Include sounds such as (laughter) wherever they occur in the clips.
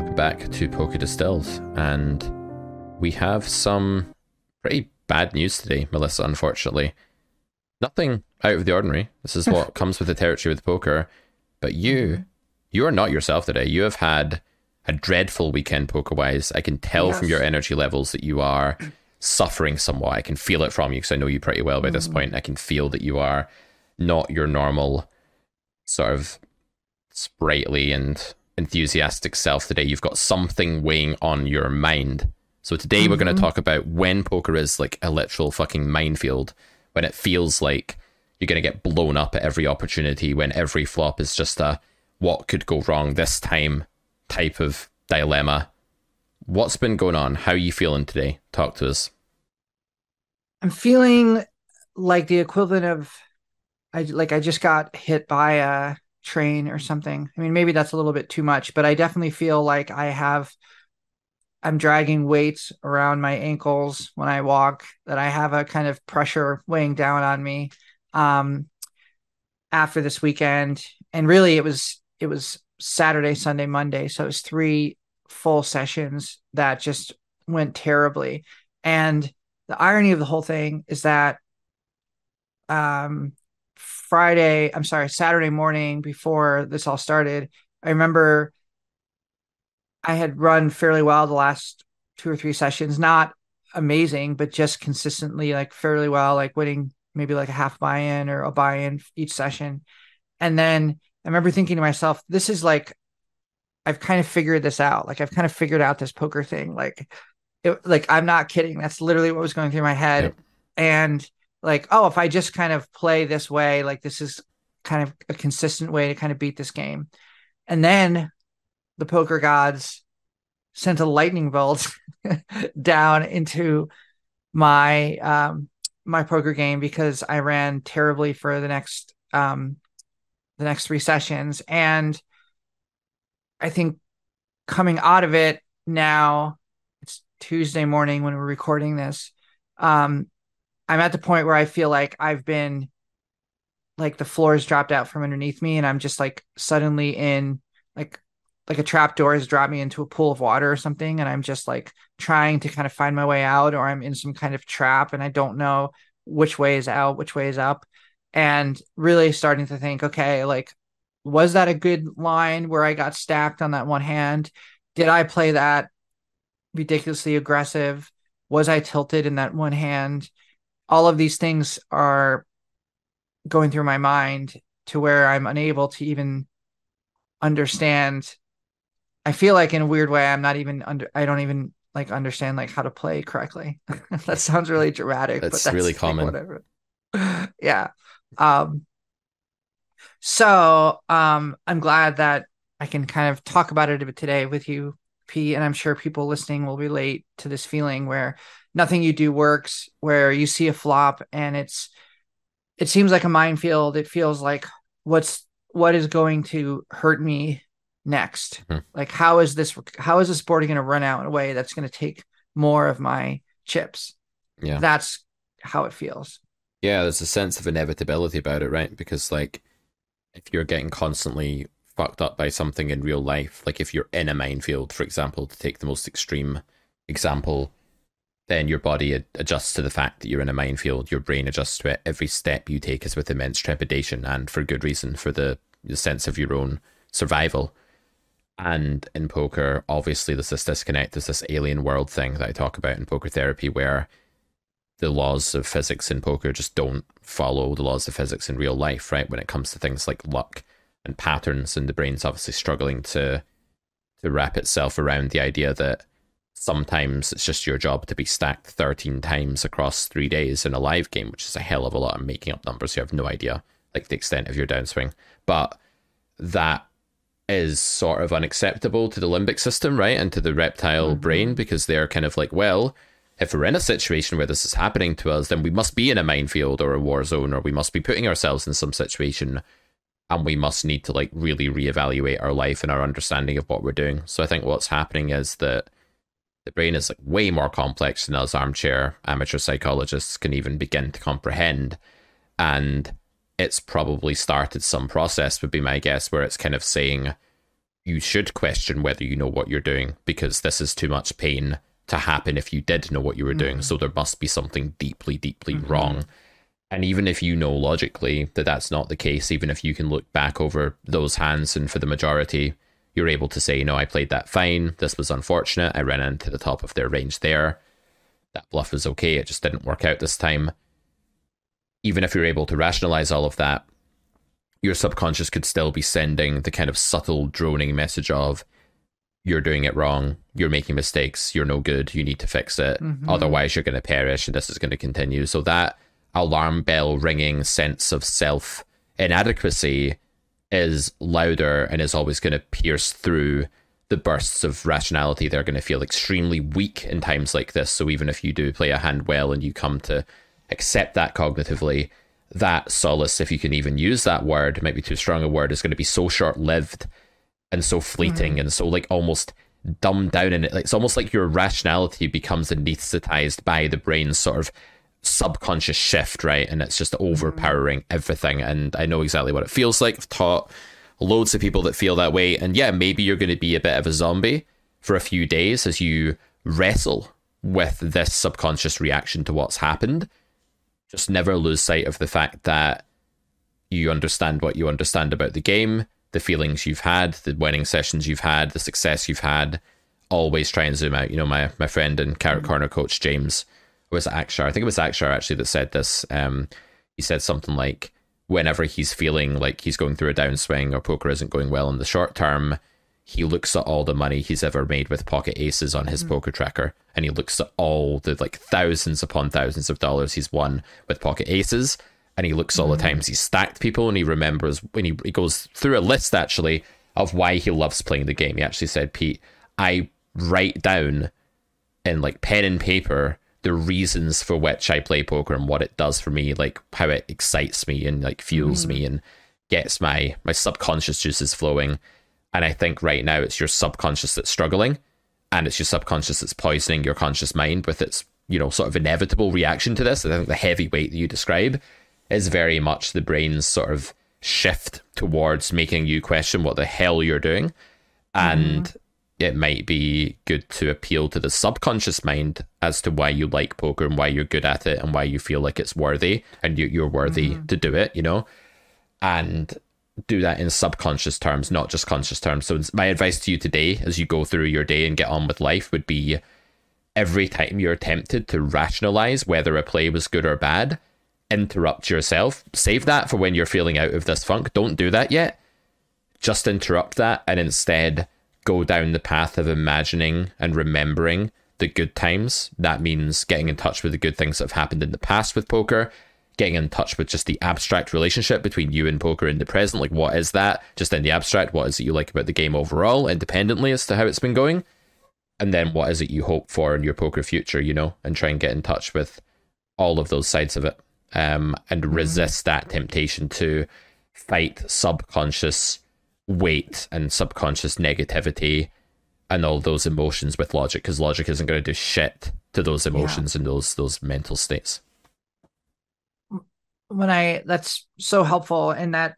welcome back to Poker Distilled. And we have some pretty bad news today, Melissa, unfortunately. Nothing out of the ordinary. This is what (laughs) comes with the territory with poker. But you, you are not yourself today. You have had a dreadful weekend poker wise. I can tell yes. from your energy levels that you are suffering somewhat. I can feel it from you because I know you pretty well by mm. this point. I can feel that you are not your normal sort of sprightly and enthusiastic self today. You've got something weighing on your mind. So today mm-hmm. we're going to talk about when poker is like a literal fucking minefield, when it feels like you're going to get blown up at every opportunity, when every flop is just a what could go wrong this time type of dilemma. What's been going on? How are you feeling today? Talk to us. I'm feeling like the equivalent of I like I just got hit by a train or something. I mean, maybe that's a little bit too much, but I definitely feel like I have I'm dragging weights around my ankles when I walk, that I have a kind of pressure weighing down on me um after this weekend. And really it was it was Saturday, Sunday, Monday. So it was three full sessions that just went terribly. And the irony of the whole thing is that um Friday, I'm sorry, Saturday morning before this all started, I remember I had run fairly well the last two or three sessions, not amazing, but just consistently like fairly well, like winning maybe like a half buy-in or a buy-in each session. And then I remember thinking to myself, this is like I've kind of figured this out. Like I've kind of figured out this poker thing. Like it, like I'm not kidding. That's literally what was going through my head. Yep. And like, oh, if I just kind of play this way, like this is kind of a consistent way to kind of beat this game. And then the poker gods sent a lightning bolt (laughs) down into my um my poker game because I ran terribly for the next um the next three sessions and I think coming out of it now it's Tuesday morning when we're recording this um I'm at the point where I feel like I've been like the floor dropped out from underneath me and I'm just like suddenly in like like a trap door has dropped me into a pool of water or something and I'm just like trying to kind of find my way out or I'm in some kind of trap and I don't know which way is out, which way is up and really starting to think okay, like was that a good line where I got stacked on that one hand? Did I play that ridiculously aggressive? Was I tilted in that one hand? All of these things are going through my mind to where I'm unable to even understand. I feel like in a weird way, I'm not even under, I don't even like understand like how to play correctly. (laughs) that sounds really dramatic, that's, but that's really common. Like, whatever. (laughs) yeah. Um, so um, I'm glad that I can kind of talk about it a bit today with you, P, and I'm sure people listening will relate to this feeling where nothing you do works where you see a flop and it's it seems like a minefield. It feels like what's what is going to hurt me next? Mm-hmm. like how is this how is this board going to run out in a way that's going to take more of my chips? Yeah. That's how it feels. Yeah there's a sense of inevitability about it right? Because like if you're getting constantly fucked up by something in real life like if you're in a minefield for example to take the most extreme example then your body ad- adjusts to the fact that you're in a minefield. Your brain adjusts to it. Every step you take is with immense trepidation and for good reason, for the, the sense of your own survival. And in poker, obviously, there's this disconnect. There's this alien world thing that I talk about in poker therapy where the laws of physics in poker just don't follow the laws of physics in real life, right? When it comes to things like luck and patterns, and the brain's obviously struggling to to wrap itself around the idea that sometimes it's just your job to be stacked 13 times across three days in a live game, which is a hell of a lot. I'm making up numbers. You have no idea, like the extent of your downswing. But that is sort of unacceptable to the limbic system, right? And to the reptile mm-hmm. brain because they're kind of like, well, if we're in a situation where this is happening to us, then we must be in a minefield or a war zone, or we must be putting ourselves in some situation and we must need to like really reevaluate our life and our understanding of what we're doing. So I think what's happening is that the brain is like way more complex than us armchair amateur psychologists can even begin to comprehend. And it's probably started some process, would be my guess, where it's kind of saying, you should question whether you know what you're doing because this is too much pain to happen if you did know what you were doing. Mm-hmm. So there must be something deeply, deeply Mhm. wrong. And even if you know logically that that's not the case, even if you can look back over those hands and for the majority, you're able to say, no, I played that fine. This was unfortunate. I ran into the top of their range there. That bluff was okay. It just didn't work out this time. Even if you're able to rationalize all of that, your subconscious could still be sending the kind of subtle droning message of, you're doing it wrong. You're making mistakes. You're no good. You need to fix it. Mhm. Otherwise, you're going to perish and this is going to continue. So, that alarm bell ringing sense of self inadequacy is louder and is always going to pierce through the bursts of rationality. They're going to feel extremely weak in times like this. So, even if you do play a hand well and you come to accept that cognitively, that solace, if you can even use that word, might be too strong a word, is going to be so short lived and so fleeting mm. and so like almost dumbed down in it. It's almost like your rationality becomes anesthetized by the brain's sort of subconscious shift, right? And it's just overpowering mm. everything. And I know exactly what it feels like. I've taught loads of people that feel that way. And yeah, maybe you're going to be a bit of a zombie for a few days as you wrestle with this subconscious reaction to what's happened. Just never lose sight of the fact that you understand what you understand about the game, the feelings you've had, the winning sessions you've had, the success you've had. Always try and zoom out. You know, my my friend and Carrot mm. Corner coach James was Akshar. I think it was Akshar actually that said this. Um, he said something like, whenever he's feeling like he's going through a downswing or poker isn't going well in the short term, he looks at all the money he's ever made with pocket aces on his poker tracker, and he looks at all the like thousands upon thousands of dollars he's won with pocket aces, and he looks at all the times he's stacked people, and he remembers when he, he goes through a list actually of why he loves playing the game. He actually said, Pete, I write down in like pen and paper the reasons for which I play poker and what it does for me, like how it excites me and like fuels me mm-hmm. and gets my my subconscious juices flowing. And I think right now it's your subconscious that's struggling, and it's your subconscious that's poisoning your conscious mind with its you know sort of inevitable reaction to this. I think the heavy weight that you describe is very much the brain's sort of shift towards making you question what the hell you're doing, and mm-hmm. It might be good to appeal to the subconscious mind as to why you like poker and why you're good at it and why you feel like it's worthy and you, you're worthy mm. to do it, you know, and do that in subconscious terms, not just conscious terms. So, my advice to you today, as you go through your day and get on with life, would be every time you're tempted to rationalize whether a play was good or bad, interrupt yourself. Save that for when you're feeling out of this funk. Don't do that yet. Just interrupt that and instead go down the path of imagining and remembering the good times. That means getting in touch with the good things that have happened in the past with poker, getting in touch with just the abstract relationship between you and poker in the present. Like, what is that? Just in the abstract, what is it you like about the game overall, independently as to how it's been going? And then what is it you hope for in your poker future, you know, and try and get in touch with all of those sides of it um, and resist that temptation to fight subconscious weight and subconscious negativity and all those emotions with logic because logic isn't going to do shit to those emotions and those those mental states when I that's so helpful and that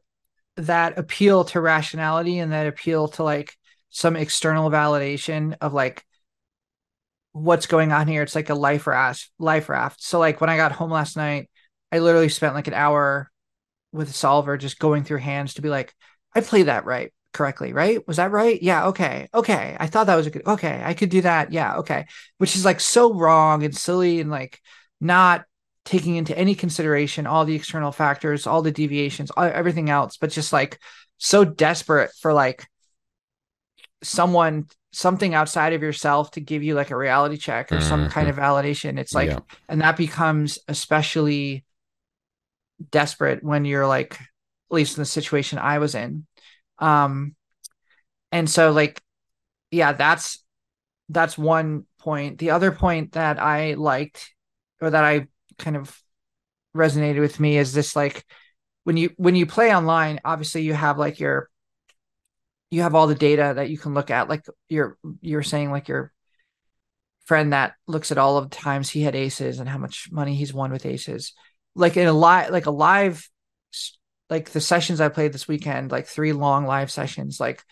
that appeal to rationality and that appeal to like some external validation of like what's going on here. It's like a life raft, life raft. So like when I got home last night, I literally spent like an hour with a solver just going through hands to be like, I played that right correctly, right? Was that right? Yeah, okay. Okay. I thought that was a good okay. I could do that. Yeah, okay. Which is like so wrong and silly and like not taking into any consideration all the external factors, all the deviations, all, everything else, but just like so desperate for like someone something outside of yourself to give you like a reality check or some kind mm-hmm. of validation. It's like Yeah. and that becomes especially desperate when you're like at least in the situation I was in. Um and so like yeah, that's that's one point. The other point that I liked or that I kind of resonated with me is this like when you when you play online, obviously you have like your you have all the data that you can look at like you're you're saying like your friend that looks at all of the times he had aces and how much money he's won with aces like in a live like a live like the sessions i played this weekend like three long live sessions like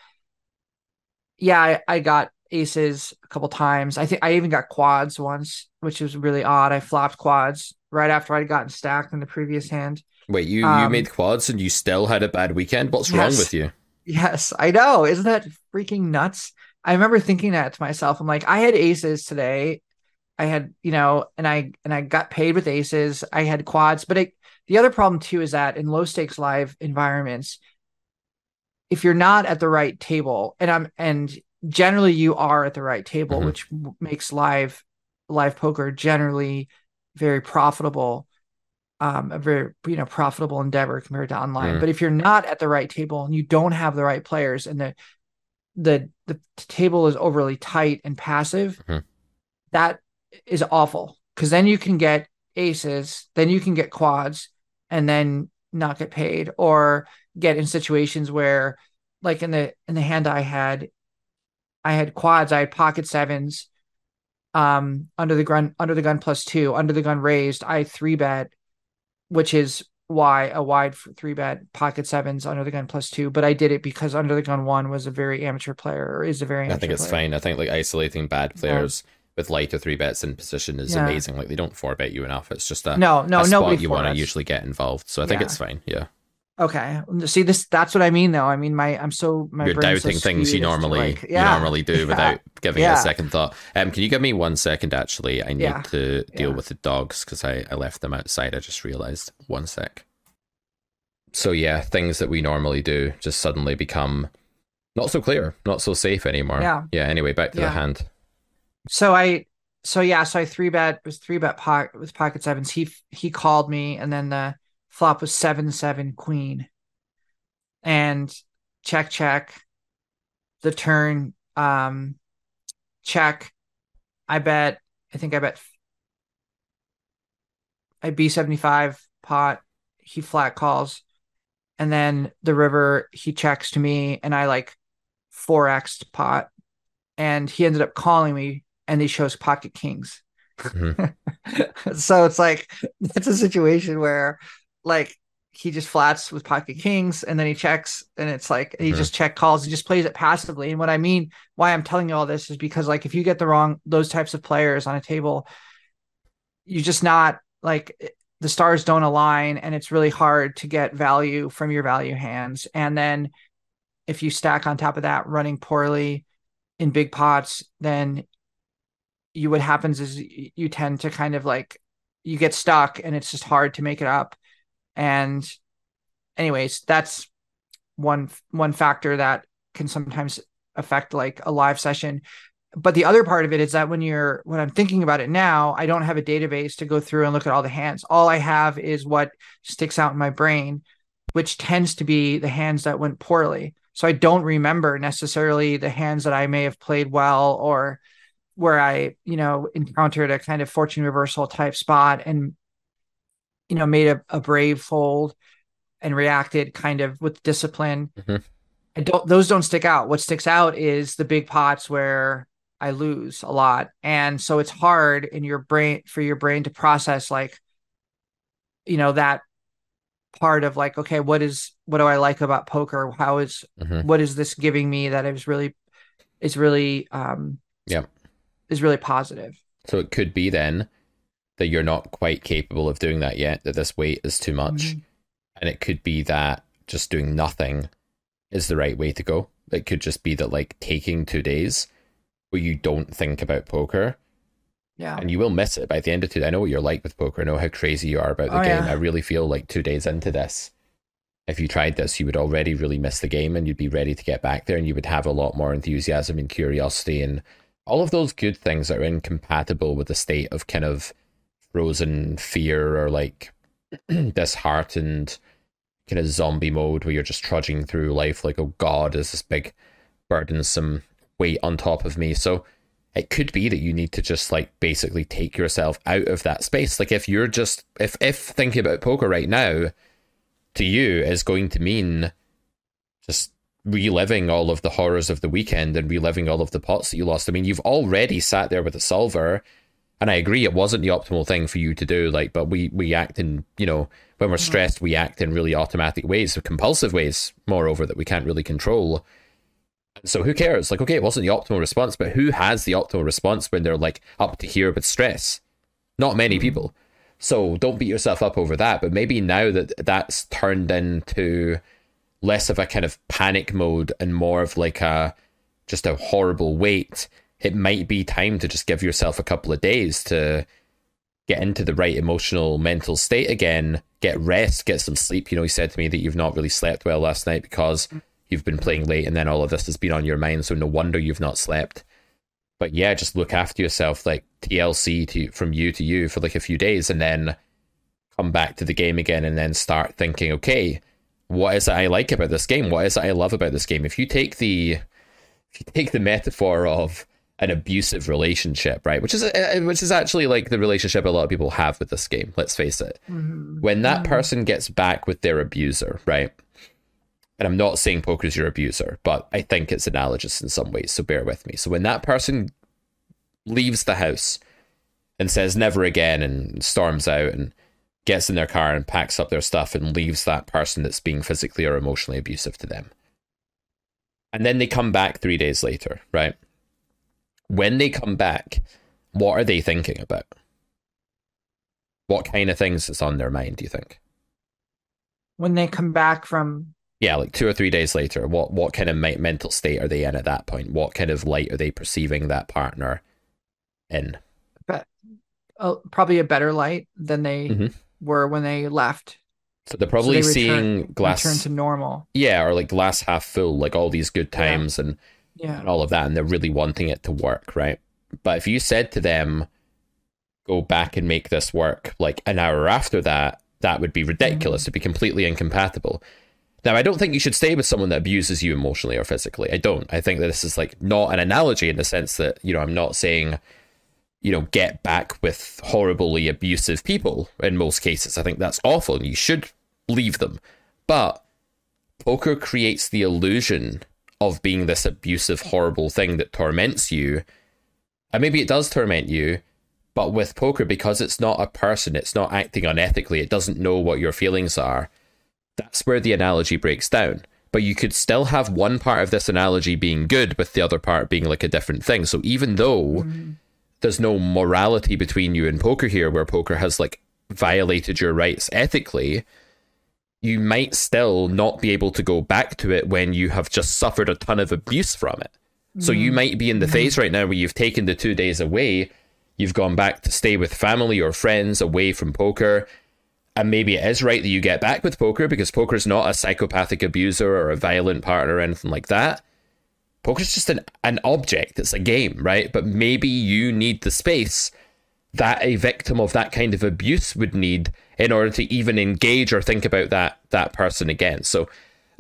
yeah, I, I got aces a couple times. I think I even got quads once, which was really odd. I flopped quads right after I'd gotten stacked in the previous hand. Wait, you you Um, made quads and you still had a bad weekend? What's wrong with you? Yes, I know. Isn't that freaking nuts? I remember thinking that to myself. I'm like, I had aces today. I had, you know, and I and I got paid with aces. I had quads, but it, the other problem too is that in low stakes live environments, if you're not at the right table, and I'm and generally you are at the right table, Mhm. which makes live live poker generally very profitable um, a very you know profitable endeavor compared to online. Mm. But if you're not at the right table and you don't have the right players and the the the table is overly tight and passive, Mhm. that is awful because then you can get aces, then you can get quads, and then not get paid or get in situations where like in the in the hand I had I had quads, I had pocket sevens um under the gun under the gun plus two under the gun raised i three bet which is why a wide three bet pocket sevens under the gun plus two but i did it because under the gun one was a very amateur player or is a very I think it's player. fine. I think like isolating bad Yeah. With lighter three bets in position is Yeah. amazing. Like they don't four bet you enough. It's just a, no no a spot you want to usually get involved. So I think Yeah. it's fine. Yeah. okay see this that's what i mean though i mean my i'm so my You're brain's so doubting things you skewed as to, normally like, you yeah normally do (laughs) without giving it a second thought. Um, can you give me one second? Actually, I need to deal with the dogs because I, I left them outside. I just realized. One sec. So yeah, things that we normally do just suddenly become not so clear, not so safe anymore. Yeah. Yeah. Anyway, back to the hand. So I so yeah, so I three bet was three bet pocket with pocket sevens. He he called me and then the flop was seven seven queen. And check check. The turn um check. I bet I think I bet I B seventy five pot. He flat calls. And then the river he checks to me and I like four X pot. And he ended up calling me and he shows pocket kings. Mhm. (laughs) so it's like it's a situation where like he just flats with pocket kings and then he checks and it's like he Mhm. just check calls he just plays it passively and what i mean why i'm telling you all this is because like if you get the wrong those types of players on a table you're just not like the stars don't align and it's really hard to get value from your value hands and then if you stack on top of that running poorly in big pots then you what happens is you tend to kind of like you get stuck and it's just hard to make it up. And anyways that's one one factor that can sometimes affect like a live session. But the other part of it is that when you're when i'm thinking about it now i don't have a database to go through and look at all the hands. All i have is what sticks out in my brain which tends to be the hands that went poorly. So i don't remember necessarily the hands that i may have played well or where I, you know, encountered a kind of fortune reversal type spot and, you know, made a, a brave fold and reacted kind of with discipline. Mhm. I don't, those don't stick out. What sticks out is the big pots where I lose a lot. And so it's hard in your brain for your brain to process like, you know, that part of like, okay, what is, what do I like about poker? How is, Mhm. what is this giving me that is really, is really, um, Yep. Is really positive. So it could be then that you're not quite capable of doing that yet, that this weight is too much. Mhm. And it could be that just doing nothing is the right way to go. It could just be that like taking two days where you don't think about poker Yeah. and you will miss it by the end of two. days. I know what you're like with poker. I know how crazy you are about the Oh, game. yeah. I really feel like two days into this, if you tried this, you would already really miss the game and you'd be ready to get back there and you would have a lot more enthusiasm and curiosity and all of those good things that are incompatible with the state of kind of frozen fear or like (clears throat) disheartened kind of zombie mode where you're just trudging through life like, oh God, is this big burdensome weight on top of me? So it could be that you need to just like basically take yourself out of that space. Like if you're just if if thinking about poker right now to you is going to mean just reliving all of the horrors of the weekend and reliving all of the pots that you lost. I mean, you've already sat there with a solver, and I agree it wasn't the optimal thing for you to do. Like, but we we act in you know when we're stressed, we act in really automatic ways, compulsive ways, moreover that we can't really control. So who cares? Like, okay, it wasn't the optimal response, but who has the optimal response when they're like up to here with stress? Not many Mm-hmm. people. So don't beat yourself up over that. But maybe now that that's turned into less of a kind of panic mode and more of like a just a horrible weight, it might be time to just give yourself a couple of days to get into the right emotional mental state again, get rest, get some sleep. You know, he said to me that you've not really slept well last night because you've been playing late and then all of this has been on your mind. So no wonder you've not slept. But yeah, just look after yourself, like TLC to from you to you for like a few days and then come back to the game again and then start thinking, okay, what is it I like about this game? What is it I love about this game? If you take the if you take the metaphor of an abusive relationship, right, which is uh, which is actually like the relationship a lot of people have with this game. Let's face it. Mhm. When that person gets back with their abuser, right, and I'm not saying poker's your abuser, but I think it's analogous in some ways. So bear with me. So when that person leaves the house and says never again and storms out and gets in their car and packs up their stuff and leaves that person that's being physically or emotionally abusive to them. And then they come back three days later, right? When they come back, what are they thinking about? What kind of things is on their mind, do you think? When they come back from Yeah, like two or three days later, what what kind of me- mental state are they in at that point? What kind of light are they perceiving that partner in? uh, probably a better light than they Mhm. Were when they left. So they're probably they return- seeing glass, Return to normal. yeah, or like glass half full, like all these good Yeah. times and Yeah. and all of that, and they're really wanting it to work, right? But if you said to them, go back and make this work like an hour after that, that would be ridiculous. Mm-hmm. It'd be completely incompatible. Now, I don't think you should stay with someone that abuses you emotionally or physically. I don't. I think that this is like not an analogy in the sense that, you know, I'm not saying, you know, get back with horribly abusive people in most cases. I think that's awful and you should leave them. But poker creates the illusion of being this abusive, horrible thing that torments you. And maybe it does torment you, but with poker, because it's not a person, it's not acting unethically, it doesn't know what your feelings are. That's where the analogy breaks down. But you could still have one part of this analogy being good, with the other part being like a different thing. So even though mm. There's no morality between you and poker here, where poker has like violated your rights ethically, you might still not be able to go back to it when you have just suffered a ton of abuse from it. So you mm. might be in the phase mm-hmm. right now where you've taken the two days away, you've gone back to stay with family or friends away from poker. And maybe it is right that you get back with poker because poker's not a psychopathic abuser or a violent partner or anything like that. Poker's just an, an object, it's a game, right? But maybe you need the space that a victim of that kind of abuse would need in order to even engage or think about that that person again. So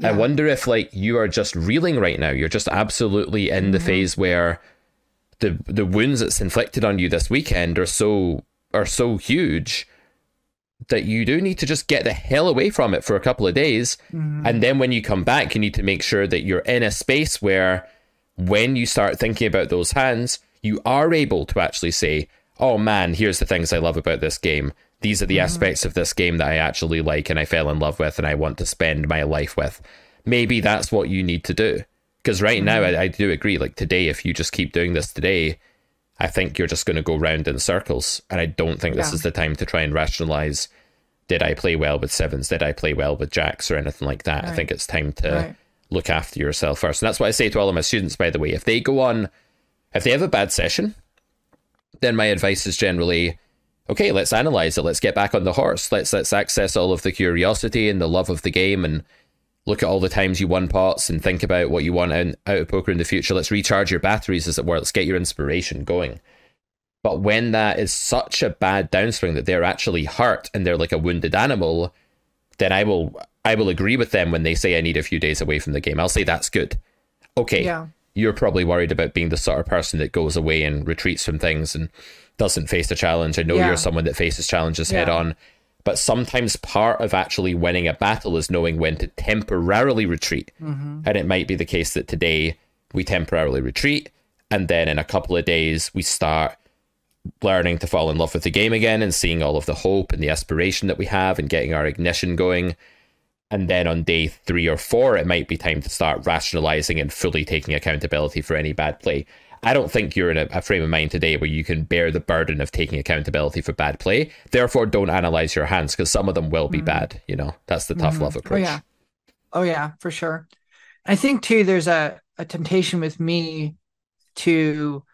I wonder if like you are just reeling right now. You're just absolutely in the mm-hmm. phase where the the wounds that's inflicted on you this weekend are so are so huge that you do need to just get the hell away from it for a couple of days. Mm-hmm. And then when you come back, you need to make sure that you're in a space where when you start thinking about those hands, you are able to actually say, oh man, here's the things I love about this game. These are the mm-hmm. aspects of this game that I actually like and I fell in love with and I want to spend my life with. Maybe that's what you need to do. Because right mm-hmm. now, I, I do agree. Like today, if you just keep doing this today, I think you're just going to go round in circles. And I don't think this Yeah. is the time to try and rationalize did I play well with sevens? Did I play well with jacks or anything like that? I think it's time to Right. look after yourself first. And that's what I say to all of my students, by the way. If they go on, if they have a bad session, then my advice is generally, okay, let's analyze it. Let's get back on the horse. Let's let's access all of the curiosity and the love of the game and look at all the times you won pots and think about what you want in, out of poker in the future. Let's recharge your batteries, as it were. Let's get your inspiration going. But when that is such a bad downswing that they're actually hurt and they're like a wounded animal, then I will I will agree with them when they say I need a few days away from the game. I'll say that's good. Okay. Yeah. You're probably worried about being the sort of person that goes away and retreats from things and doesn't face the challenge. I know Yeah. you're someone that faces challenges head on. But sometimes part of actually winning a battle is knowing when to temporarily retreat. Mm-hmm. And it might be the case that today we temporarily retreat, and then in a couple of days we start learning to fall in love with the game again and seeing all of the hope and the aspiration that we have and getting our ignition going. And then on day three or four, it might be time to start rationalizing and fully taking accountability for any bad play. I don't think you're in a, a, frame of mind today where you can bear the burden of taking accountability for bad play. Therefore, don't analyze your hands because some of them will be mm-hmm. bad. You know, that's the tough mm-hmm. love approach. Oh, yeah. Oh, yeah, for sure. I think, too, there's a, a temptation with me to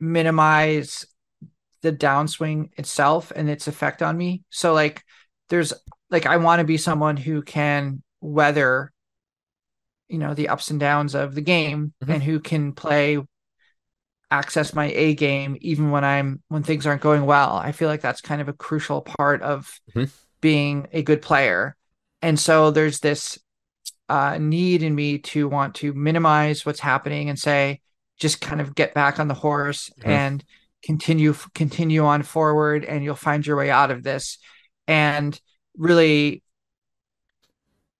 minimize the downswing itself and its effect on me. So, like, there's like, I want to be someone who can weather you know the ups and downs of the game mm-hmm. and who can play access my A game even when I'm when things aren't going well. I feel like that's kind of a crucial part of mm-hmm. being a good player. And so there's this uh, need in me to want to minimize what's happening and say, just kind of get back on the horse mm-hmm. and continue continue on forward, and you'll find your way out of this. And really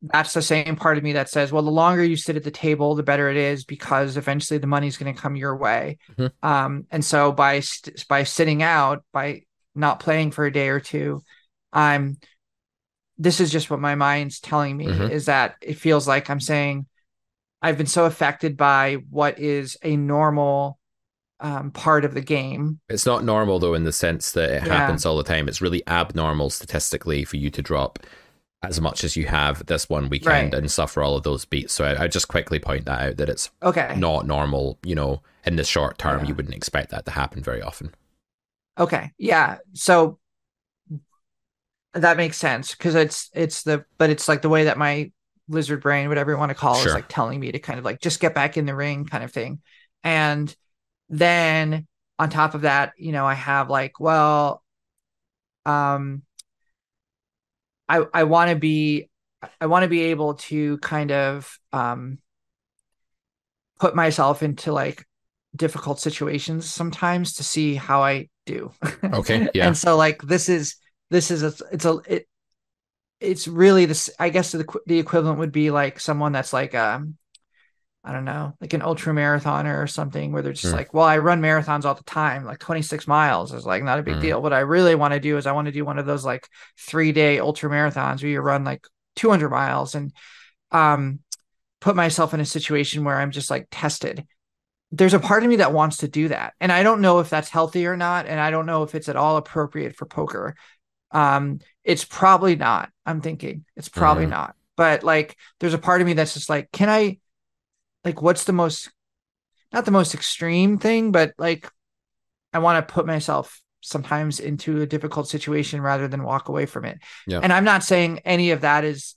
that's the same part of me that says, well, the longer you sit at the table, the better it is because eventually the money's going to come your way. Mm-hmm. Um, and so by by sitting out, by not playing for a day or two, I'm. This is just what my mind's telling me mm-hmm. is that it feels like I'm saying, I've been so affected by what is a normal um, part of the game. It's not normal though, in the sense that it yeah. happens all the time. It's really abnormal statistically for you to drop as much as you have this one weekend right. and suffer all of those beats. So I, I, just quickly point that out that it's okay not normal. You know, in the short term, yeah. you wouldn't expect that to happen very often. Okay, yeah. So that makes sense because it's it's the but it's like the way that my lizard brain, whatever you want to call it, sure. is like telling me to kind of like just get back in the ring, kind of thing. And then on top of that, you know, I have like, well, um I I want to be I want to be able to kind of um put myself into like difficult situations sometimes to see how I do. Okay. (laughs) Yeah. and so like this is this is a it's a it it's really this I guess the the equivalent would be like someone that's like um I don't know, like an ultra marathoner or something where they're just mm. like, well, I run marathons all the time, like 26 miles is like not a big mm. deal. What I really want to do is I want to do one of those like three day ultra marathons where you run like 200 miles and um, put myself in a situation where I'm just like tested. There's a part of me that wants to do that. And I don't know if that's healthy or not. And I don't know if it's at all appropriate for poker. Um, it's probably not. I'm thinking it's probably mm. not. But like, there's a part of me that's just like, can I, like what's the most not the most extreme thing but like i want to put myself sometimes into a difficult situation rather than walk away from it yeah. and i'm not saying any of that is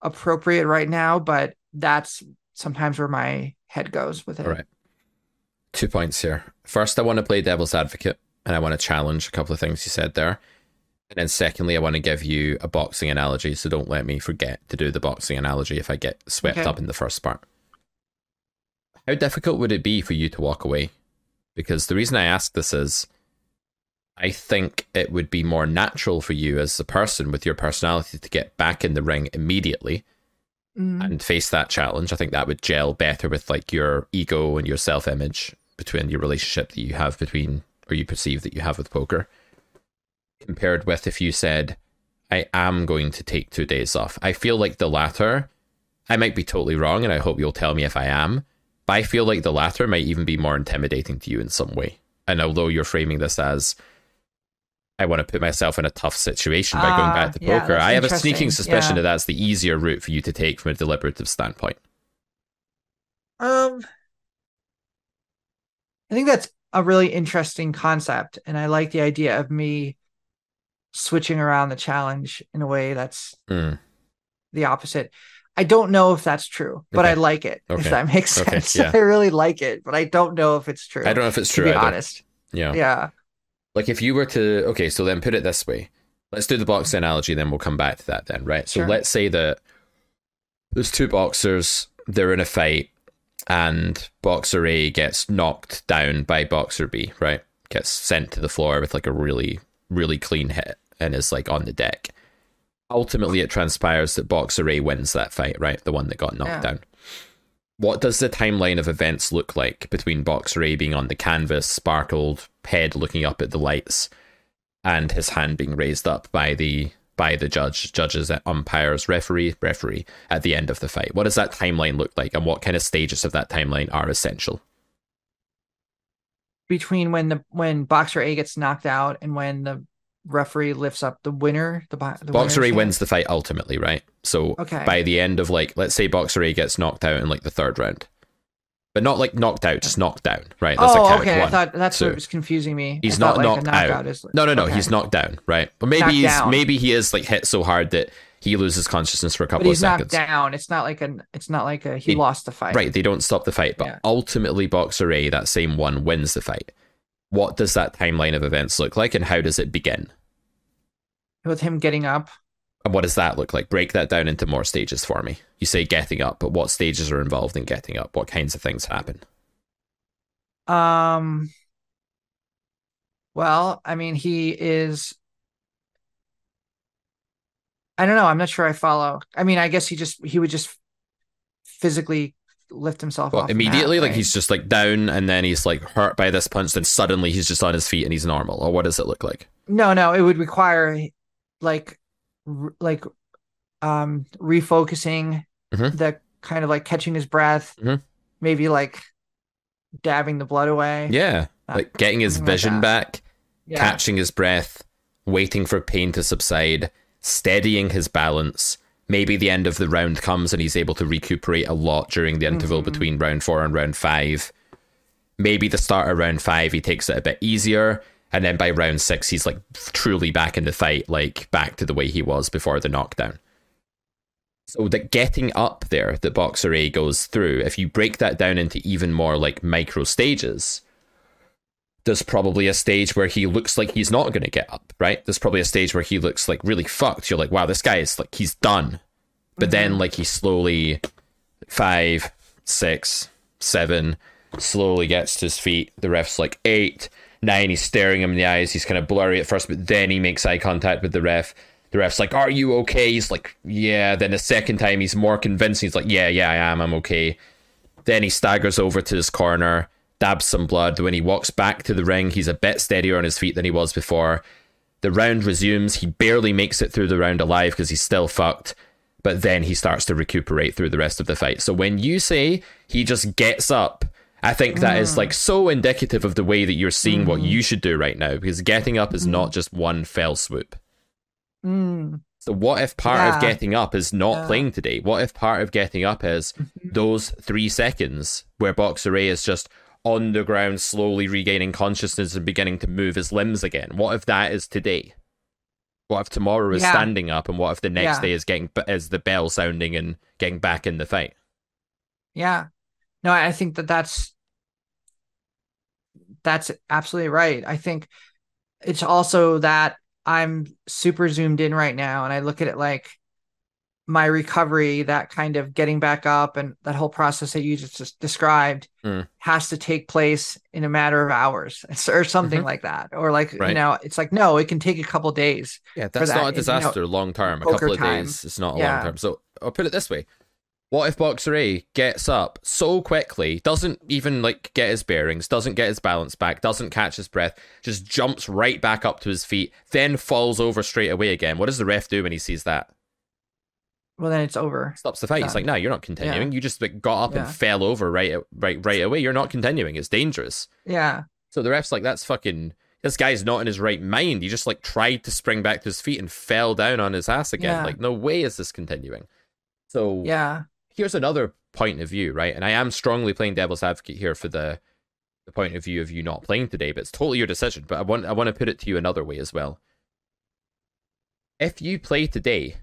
appropriate right now but that's sometimes where my head goes with it all right two points here first i want to play devil's advocate and i want to challenge a couple of things you said there and then secondly, I want to give you a boxing analogy, so don't let me forget to do the boxing analogy if I get swept okay. up in the first part. How difficult would it be for you to walk away? Because the reason I ask this is I think it would be more natural for you as a person with your personality to get back in the ring immediately mm. and face that challenge. I think that would gel better with like your ego and your self image between your relationship that you have between or you perceive that you have with poker. Compared with if you said, I am going to take two days off. I feel like the latter, I might be totally wrong, and I hope you'll tell me if I am. But I feel like the latter might even be more intimidating to you in some way. And although you're framing this as I want to put myself in a tough situation by going back to ah, poker, I have a sneaking suspicion yeah. that that's the easier route for you to take from a deliberative standpoint. Um, I think that's a really interesting concept, and I like the idea of me switching around the challenge in a way that's mm. the opposite. I don't know if that's true, but okay. I like it. Okay. If that makes sense, okay. (laughs) yeah. I really like it, but I don't know if it's true. I don't know if it's true. To be either. honest, yeah, yeah. Like if you were to, okay, so then put it this way. Let's do the box analogy, then we'll come back to that. Then, right? So sure. let's say that there's two boxers. They're in a fight, and boxer A gets knocked down by boxer B. Right? Gets sent to the floor with like a really, really clean hit, and is like on the deck ultimately it transpires that Boxer A wins that fight, right? The one that got knocked yeah. down. What does the timeline of events look like between Boxer A being on the canvas, sparkled head looking up at the lights, and his hand being raised up by the by the judge, judges, uh, umpires, referee, referee at the end of the fight. What does that timeline look like, and what kind of stages of that timeline are essential? Between when the when boxer A gets knocked out and when the referee lifts up the winner, the, the boxer A wins the fight ultimately, right? So okay. by the end of like, let's say boxer A gets knocked out in like the third round but not like knocked out, just knocked down, right? That's oh, okay. One. I thought that's what was confusing me. He's not like knocked out. Is, no, no, no. Okay. He's knocked down, right? But maybe knocked he's down. maybe he is like hit so hard that he loses consciousness for a couple but he's of seconds. knocked down. It's not like an. It's not like a he, he lost the fight. Right. They don't stop the fight, but yeah. ultimately, Boxer A, that same one, wins the fight. What does that timeline of events look like, and how does it begin? With him getting up and what does that look like? Break that down into more stages for me. You say getting up, but what stages are involved in getting up? What kinds of things happen? Um well, I mean he is I don't know, I'm not sure I follow. I mean, I guess he just he would just physically lift himself well, immediately like right? he's just like down and then he's like hurt by this punch then suddenly he's just on his feet and he's normal or what does it look like no no it would require like like um refocusing mm-hmm. the kind of like catching his breath mm-hmm. maybe like dabbing the blood away yeah uh, like getting his vision like back yeah. catching his breath waiting for pain to subside steadying his balance maybe the end of the round comes and he's able to recuperate a lot during the interval mm-hmm. between round four and round five maybe the start of round five he takes it a bit easier and then by round six, he's like truly back in the fight, like back to the way he was before the knockdown. So that getting up there that Boxer A goes through, if you break that down into even more like micro stages, there's probably a stage where he looks like he's not going to get up, right? There's probably a stage where he looks like really fucked. You're like, wow, this guy is like, he's done. But mm-hmm. then, like, he slowly, five, six, seven, slowly gets to his feet. The ref's like, eight, nine, he's staring him in the eyes. He's kind of blurry at first, but then he makes eye contact with the ref. The ref's like, Are you okay? He's like, Yeah. Then the second time, he's more convincing. He's like, Yeah, yeah, I am. I'm okay. Then he staggers over to his corner, dabs some blood. When he walks back to the ring, he's a bit steadier on his feet than he was before. The round resumes. He barely makes it through the round alive because he's still fucked. But then he starts to recuperate through the rest of the fight. So when you say he just gets up I think that mm. is like so indicative of the way that you're seeing mm. what you should do right now because getting up is mm. not just one fell swoop. Mm. So, what if part yeah. of getting up is not yeah. playing today? What if part of getting up is mm-hmm. those three seconds where Boxer A is just on the ground, slowly regaining consciousness and beginning to move his limbs again? What if that is today? What if tomorrow is yeah. standing up, and what if the next day is getting is the bell sounding and getting back in the fight? Yeah, no, I think that that's that's absolutely right. I think it's also that I'm super zoomed in right now and I look at it like my recovery, that kind of getting back up and that whole process that you just described mm. has to take place in a matter of hours (laughs) or something mm-hmm. like that. Or like, right. you know, it's like, no, it can take a couple days. Yeah, that's that. not a disaster you know, long term. A couple of time. days, it's not a yeah. long term. So I'll put it this way what if Boxer A gets up so quickly, doesn't even like get his bearings, doesn't get his balance back, doesn't catch his breath, just jumps right back up to his feet, then falls over straight away again? What does the ref do when he sees that? Well, then it's over. Stops the fight. it's like, "No, you're not continuing. Yeah. You just like, got up yeah. and fell over right, right, right away. You're not continuing. It's dangerous." Yeah. So the ref's like, "That's fucking." This guy's not in his right mind. He just like tried to spring back to his feet and fell down on his ass again. Yeah. Like, no way is this continuing. So yeah, here's another point of view, right? And I am strongly playing devil's advocate here for the the point of view of you not playing today, but it's totally your decision. But I want I want to put it to you another way as well. If you play today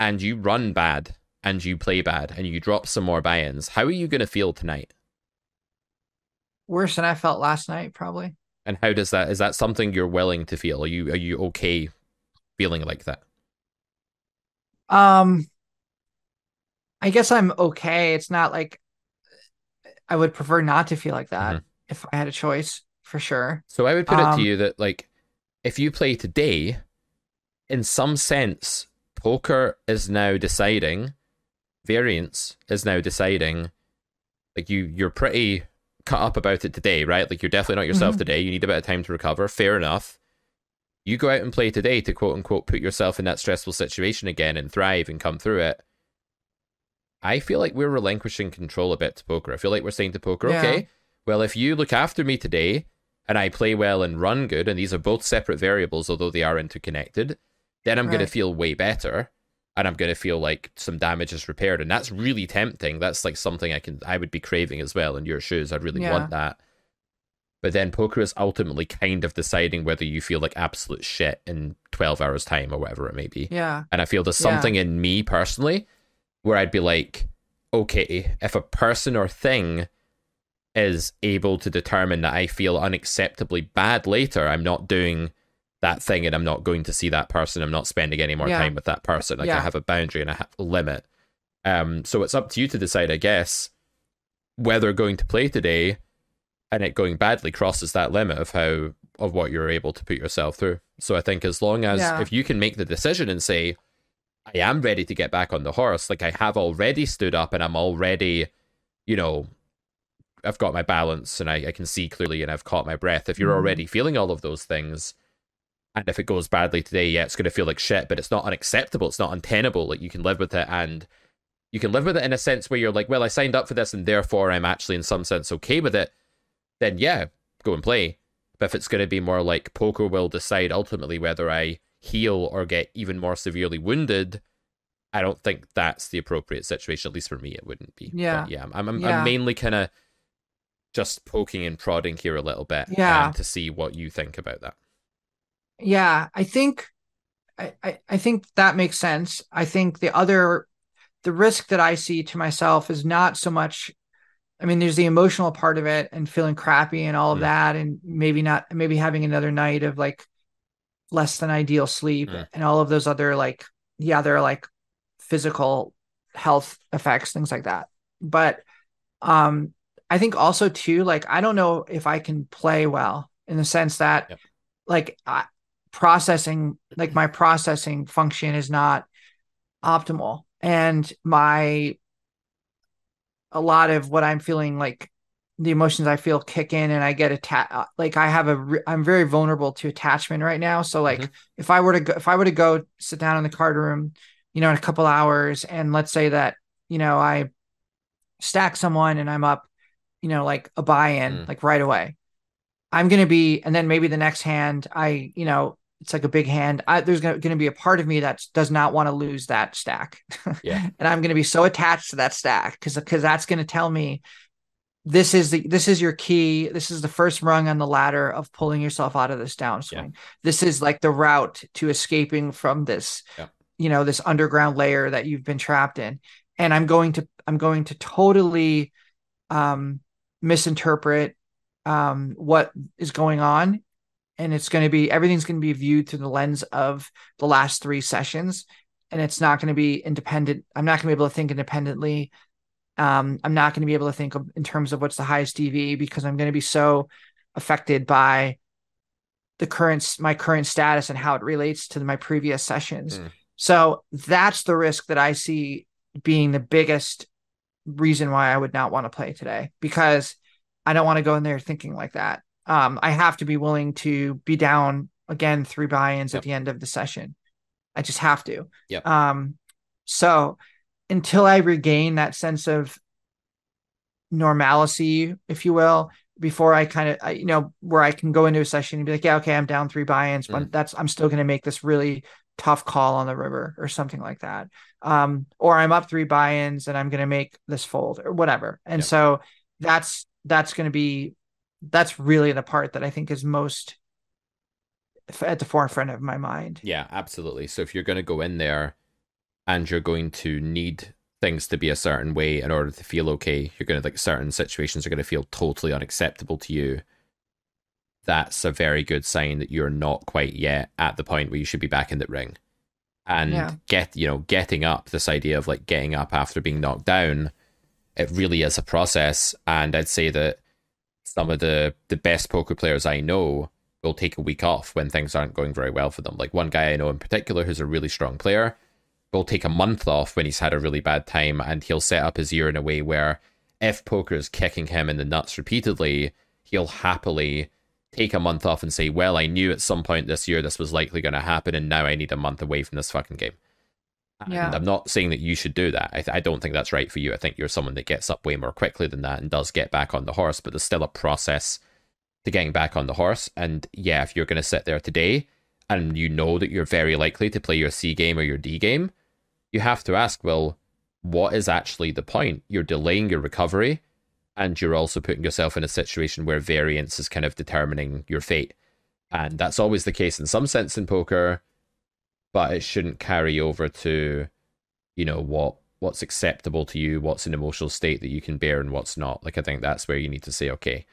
and you run bad and you play bad and you drop some more buy-ins, how are you going to feel tonight? Worse than I felt last night, probably. And how does that is that something you're willing to feel? Are you are you okay feeling like that? Um I guess I'm okay. It's not like I would prefer not to feel like that mm-hmm. if I had a choice for sure. So I would put um, it to um, you that like if you play today, in some sense, poker is now deciding, variance is now deciding, like you you're pretty cut up about it today, right? Like you're definitely not yourself mm-hmm. today. You need a bit of time to recover. Fair enough. You go out and play today to quote unquote put yourself in that stressful situation again and thrive and come through it. I feel like we're relinquishing control a bit to poker. I feel like we're saying to poker, Yeah. okay, well, if you look after me today and I play well and run good, and these are both separate variables, although they are interconnected, then I'm going to feel way better and I'm going to feel like some damage is repaired. And that's really tempting. That's like something I can, I would be craving as well in your shoes. I'd really Yeah. want that. But then poker is ultimately kind of deciding whether you feel like absolute shit in 12 hours' time or whatever it may be. Yeah. And I feel there's Yeah. something in me personally where I'd be like, okay, if a person or thing is able to determine that I feel unacceptably bad later, I'm not doing that thing and I'm not going to see that person. I'm not spending any more Yeah. time with that person. Like I have a boundary and I have a limit. Um, so it's up to you to decide, I guess, whether going to play today and it going badly crosses that limit of how of what you're able to put yourself through. So I think as long as Yeah. if you can make the decision and say, I am ready to get back on the horse, like I have already stood up and I'm already, you know, I've got my balance and I, I can see clearly and I've caught my breath. If you're Mhm. already feeling all of those things, and if it goes badly today, yeah, it's going to feel like shit, but it's not unacceptable. It's not untenable. Like you can live with it and you can live with it in a sense where you're like, well, I signed up for this and therefore I'm actually in some sense okay with it. Then yeah, go and play. But if it's going to be more like poker will decide ultimately whether I heal or get even more severely wounded, I don't think that's the appropriate situation. At least for me, it wouldn't be. But Yeah. yeah. I'm I'm, Yeah. I'm mainly kind of just poking and prodding here a little bit. Yeah. to see what you think about that. Yeah, I think I, I, I think that makes sense. I think the other the risk that I see to myself is not so much I mean, there's the emotional part of it and feeling crappy and all of Mm. that, and maybe not maybe having another night of like less than ideal sleep Mm. and all of those other like yeah, there are like physical health effects, things like that. But um I think also too, like I don't know if I can play well in the sense that like I, processing like my processing function is not optimal and my a lot of what i'm feeling like the emotions i feel kick in and i get attached like i have a re- i'm very vulnerable to attachment right now so like Mhm. if i were to go if i were to go sit down in the card room you know in a couple hours and let's say that you know i stack someone and i'm up you know like a buy-in Mm. like right away i'm going to be and then maybe the next hand i you know it's like a big hand. I, there's going to be a part of me that does not want to lose that stack. (laughs) Yeah. and i'm going to be so attached to that stack because because that's going to tell me this is the this is your key. This is the first rung on the ladder of pulling yourself out of this downswing this is like the route to escaping from this Yeah. you know this underground layer that you've been trapped in. And i'm going to i'm going to totally um misinterpret um what is going on and it's going to be everything's going to be viewed through the lens of the last three sessions and it's not going to be independent i'm not going to be able to think independently. Um, i'm not going to be able to think of, in terms of what's the highest EV because i'm going to be so affected by the current my current status and how it relates to my previous sessions. Mm. so that's the risk that i see being the biggest reason why i would not want to play today because i don't want to go in there thinking like that um, i have to be willing to be down again three buy-ins Yep. at the end of the session i just have to Yep. um so until i regain that sense of normalcy if you will before i kind of you know where i can go into a session and be like yeah okay i'm down three buy-ins but that's i'm still going to make this really tough call on the river or something like that um or i'm up three buy-ins and i'm going to make this fold or whatever and Yep. so that's that's going to be that's really the part that i think is most at the forefront of my mind Yeah, absolutely. So if you're going to go in there and you're going to need things to be a certain way in order to feel okay, you're going to like certain situations are going to feel totally unacceptable to you. That's a very good sign that you're not quite yet at the point where you should be back in the ring. And Yeah. get, you know, getting up, this idea of like getting up after being knocked down, it really is a process. And I'd say that some of the the best poker players I know will take a week off when things aren't going very well for them. Like one guy I know in particular who's a really strong player will take a month off when he's had a really bad time and he'll set up his year in a way where if poker is kicking him in the nuts repeatedly, he'll happily take a month off and say, well, I knew at some point this year this was likely going to happen, and now I need a month away from this fucking game. Yeah. And I'm not saying that you should do that. I, th- I don't think that's right for you. I think you're someone that gets up way more quickly than that and does get back on the horse, but there's still a process to getting back on the horse. And yeah, if you're going to sit there today and you know that you're very likely to play your C game or your D game, you have to ask, well, what is actually the point? You're delaying your recovery and you're also putting yourself in a situation where variance is kind of determining your fate. And that's always the case in some sense in poker but it shouldn't carry over to you know what what's acceptable to you what's an emotional state that you can bear and what's not like i think that's where you need to say okay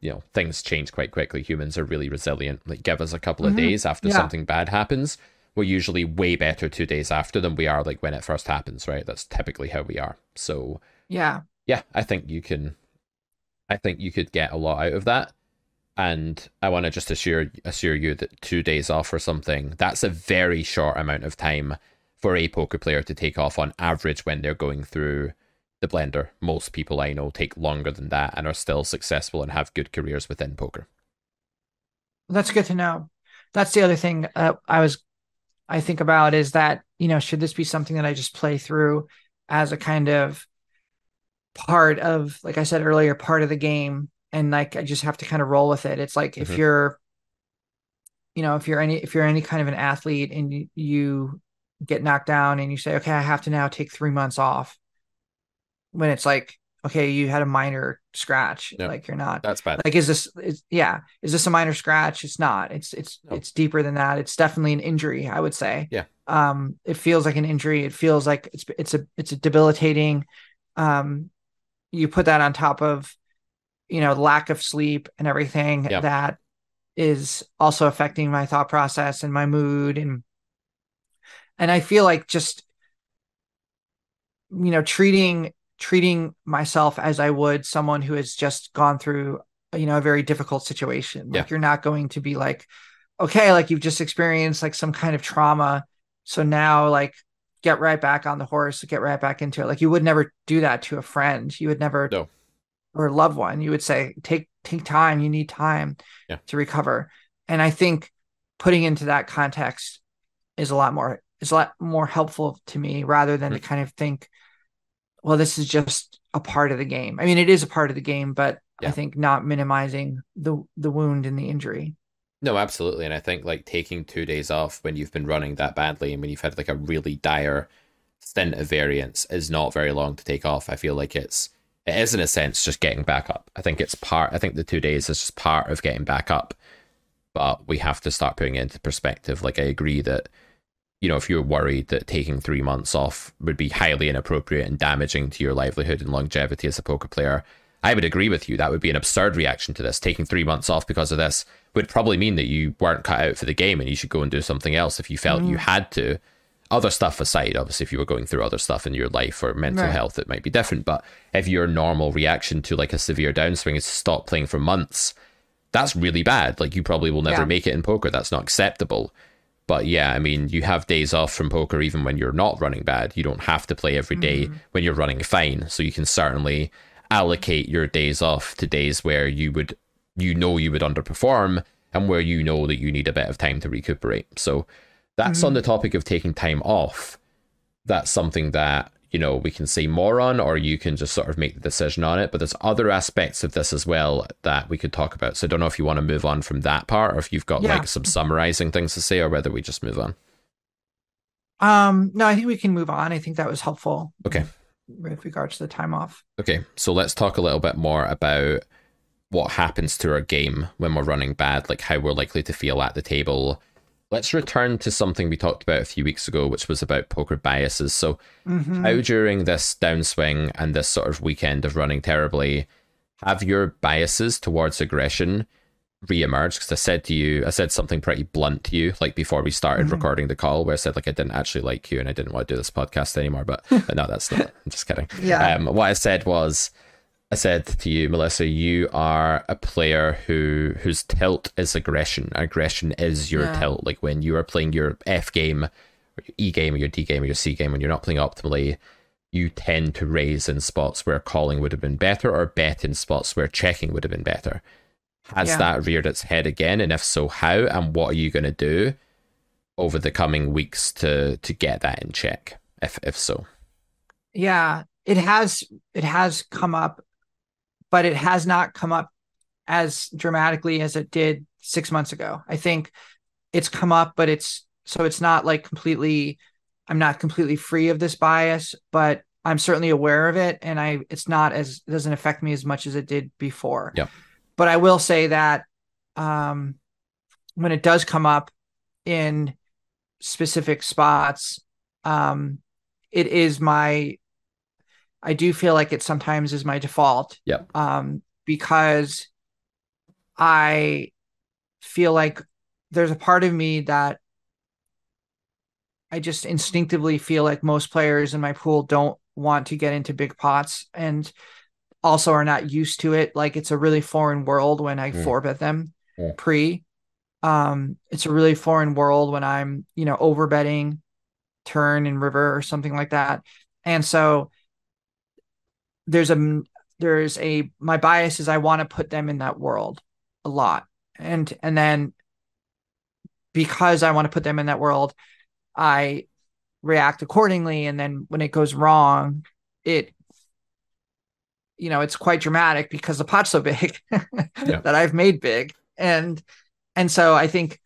you know things change quite quickly humans are really resilient like give us a couple of Mhm. days after Yeah. something bad happens we're usually way better two days after than we are like when it first happens right that's typically how we are so Yeah. yeah, I think you can. I think you could get a lot out of that, and I want to just assure assure you that two days off or something that's a very short amount of time for a poker player to take off on average when they're going through the blender. Most people I know take longer than that and are still successful and have good careers within poker. That's good to know. That's the other thing uh, I was I think about is that, you know, should this be something that I just play through as a kind of part of like I said earlier, part of the game and like I just have to kind of roll with it. It's like if Mhm. you're you know, if you're any if you're any kind of an athlete and you, you get knocked down and you say, "Okay, I have to now take 3 months off." When it's like, okay, you had a minor scratch, like you're not That's bad. like is this is yeah is this a minor scratch it's not it's it's No. it's deeper than that it's definitely an injury i would say Yeah. um it feels like an injury it feels like it's it's a it's a debilitating um you put that on top of you know lack of sleep and everything Yeah. that is also affecting my thought process and my mood and and i feel like just you know treating treating myself as i would someone who has just gone through you know a very difficult situation. Like you're not going to be like okay like you've just experienced like some kind of trauma. So now like get right back on the horse get right back into it. Like you would never do that to a friend. You would never No. Or a loved one you would say take take time you need time Yeah. to recover and i think putting into that context is a lot more is a lot more helpful to me rather than to mm. kind of think well this is just a part of the game i mean it is a part of the game but Yeah. i think not minimizing the the wound and the injury No, absolutely. And I think like taking two days off when you've been running that badly and when you've had like a really dire stint of variance is not very long to take off. I feel like it's it is in a sense just getting back up. I think it's part I think the two days is just part of getting back up. But we have to start putting it into perspective. Like I agree that you know, if you're worried that taking three months off would be highly inappropriate and damaging to your livelihood and longevity as a poker player, I would agree with you. That would be an absurd reaction to this. Taking three months off because of this would probably mean that you weren't cut out for the game and you should go and do something else if you felt you mm. had to. Other stuff aside, obviously, if you were going through other stuff in your life or mental Right. health, it might be different. But if your normal reaction to like a severe downswing is to stop playing for months, that's really bad. Like you probably will never Yeah. make it in poker. That's not acceptable. But yeah, I mean, you have days off from poker even when you're not running bad. You don't have to play every day mm-hmm. when you're running fine. So you can certainly allocate your days off to days where you would, you know, you would underperform and where you know that you need a bit of time to recuperate. So that's on the topic of taking time off. That's something that, you know, we can say more on, or you can just sort of make the decision on it. But there's other aspects of this as well that we could talk about. So I don't know if you want to move on from that part or if you've got Yeah. like some summarizing things to say or whether we just move on. um no i think we can move on i think that was helpful Okay. with regards to the time off Okay, so let's talk a little bit more about what happens to our game when we're running bad, like how we're likely to feel at the table. Let's return to something we talked about a few weeks ago, which was about poker biases. So, Mhm. how during this downswing and this sort of weekend of running terribly, have your biases towards aggression reemerged? Because I said to you, I said something pretty blunt to you, like before we started Mhm. recording the call, where I said like I didn't actually like you and I didn't want to do this podcast anymore. But, but no, that's not. I'm just kidding. (laughs) Yeah. Um, what I said was, I said to you, Melissa, you are a player who whose tilt is aggression. Aggression is your Yeah. tilt. Like when you are playing your F game, or your E game, or your D game, or your C game, when you're not playing optimally, you tend to raise in spots where calling would have been better, or bet in spots where checking would have been better. Has Yeah. that reared its head again? And if so, how? And what are you going to do over the coming weeks to to get that in check? If if so, Yeah, it has it has come up, but it has not come up as dramatically as it did six months ago. I think it's come up, but it's so it's not like completely I'm not completely free of this bias, but I'm certainly aware of it and I it's not as it doesn't affect me as much as it did before. Yeah. But I will say that um when it does come up in specific spots, um it is my I do feel like it sometimes is my default. Yeah. Um, because I feel like there's a part of me that I just instinctively feel like most players in my pool don't want to get into big pots and also are not used to it. Like it's a really foreign world when I Mm. four bet them Yeah. pre. Um, it's a really foreign world when I'm, you know, over betting turn and river or something like that. And so there's a there's a my bias is I want to put them in that world a lot. And and then because I want to put them in that world, I react accordingly and then when it goes wrong, it you know, it's quite dramatic because the pot's so big (laughs) Yeah. that I've made big. And and so I think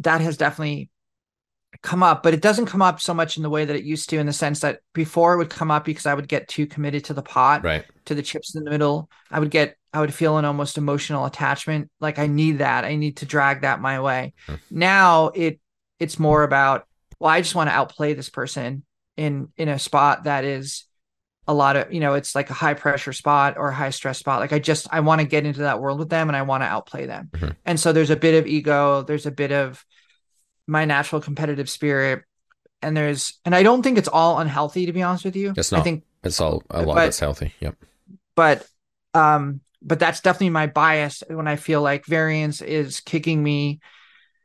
that has definitely come up, but it doesn't come up so much in the way that it used to, in the sense that before it would come up because I would get too committed to the pot, right? to the chips in the middle. I would get, I would feel an almost emotional attachment. Like I need that. I need to drag that my way. Hmm. Now it, it's more about, well, I just want to outplay this person in, in a spot that is a lot of, you know, it's like a high pressure spot or a high stress spot. Like I just, I want to get into that world with them and I want to outplay them. Mhm. And so there's a bit of ego. There's a bit of, my natural competitive spirit and there's and i don't think it's all unhealthy to be honest with you It's not. i think It's all a lot But- it's healthy. Yep. but um but that's definitely my bias when i feel like variance is kicking me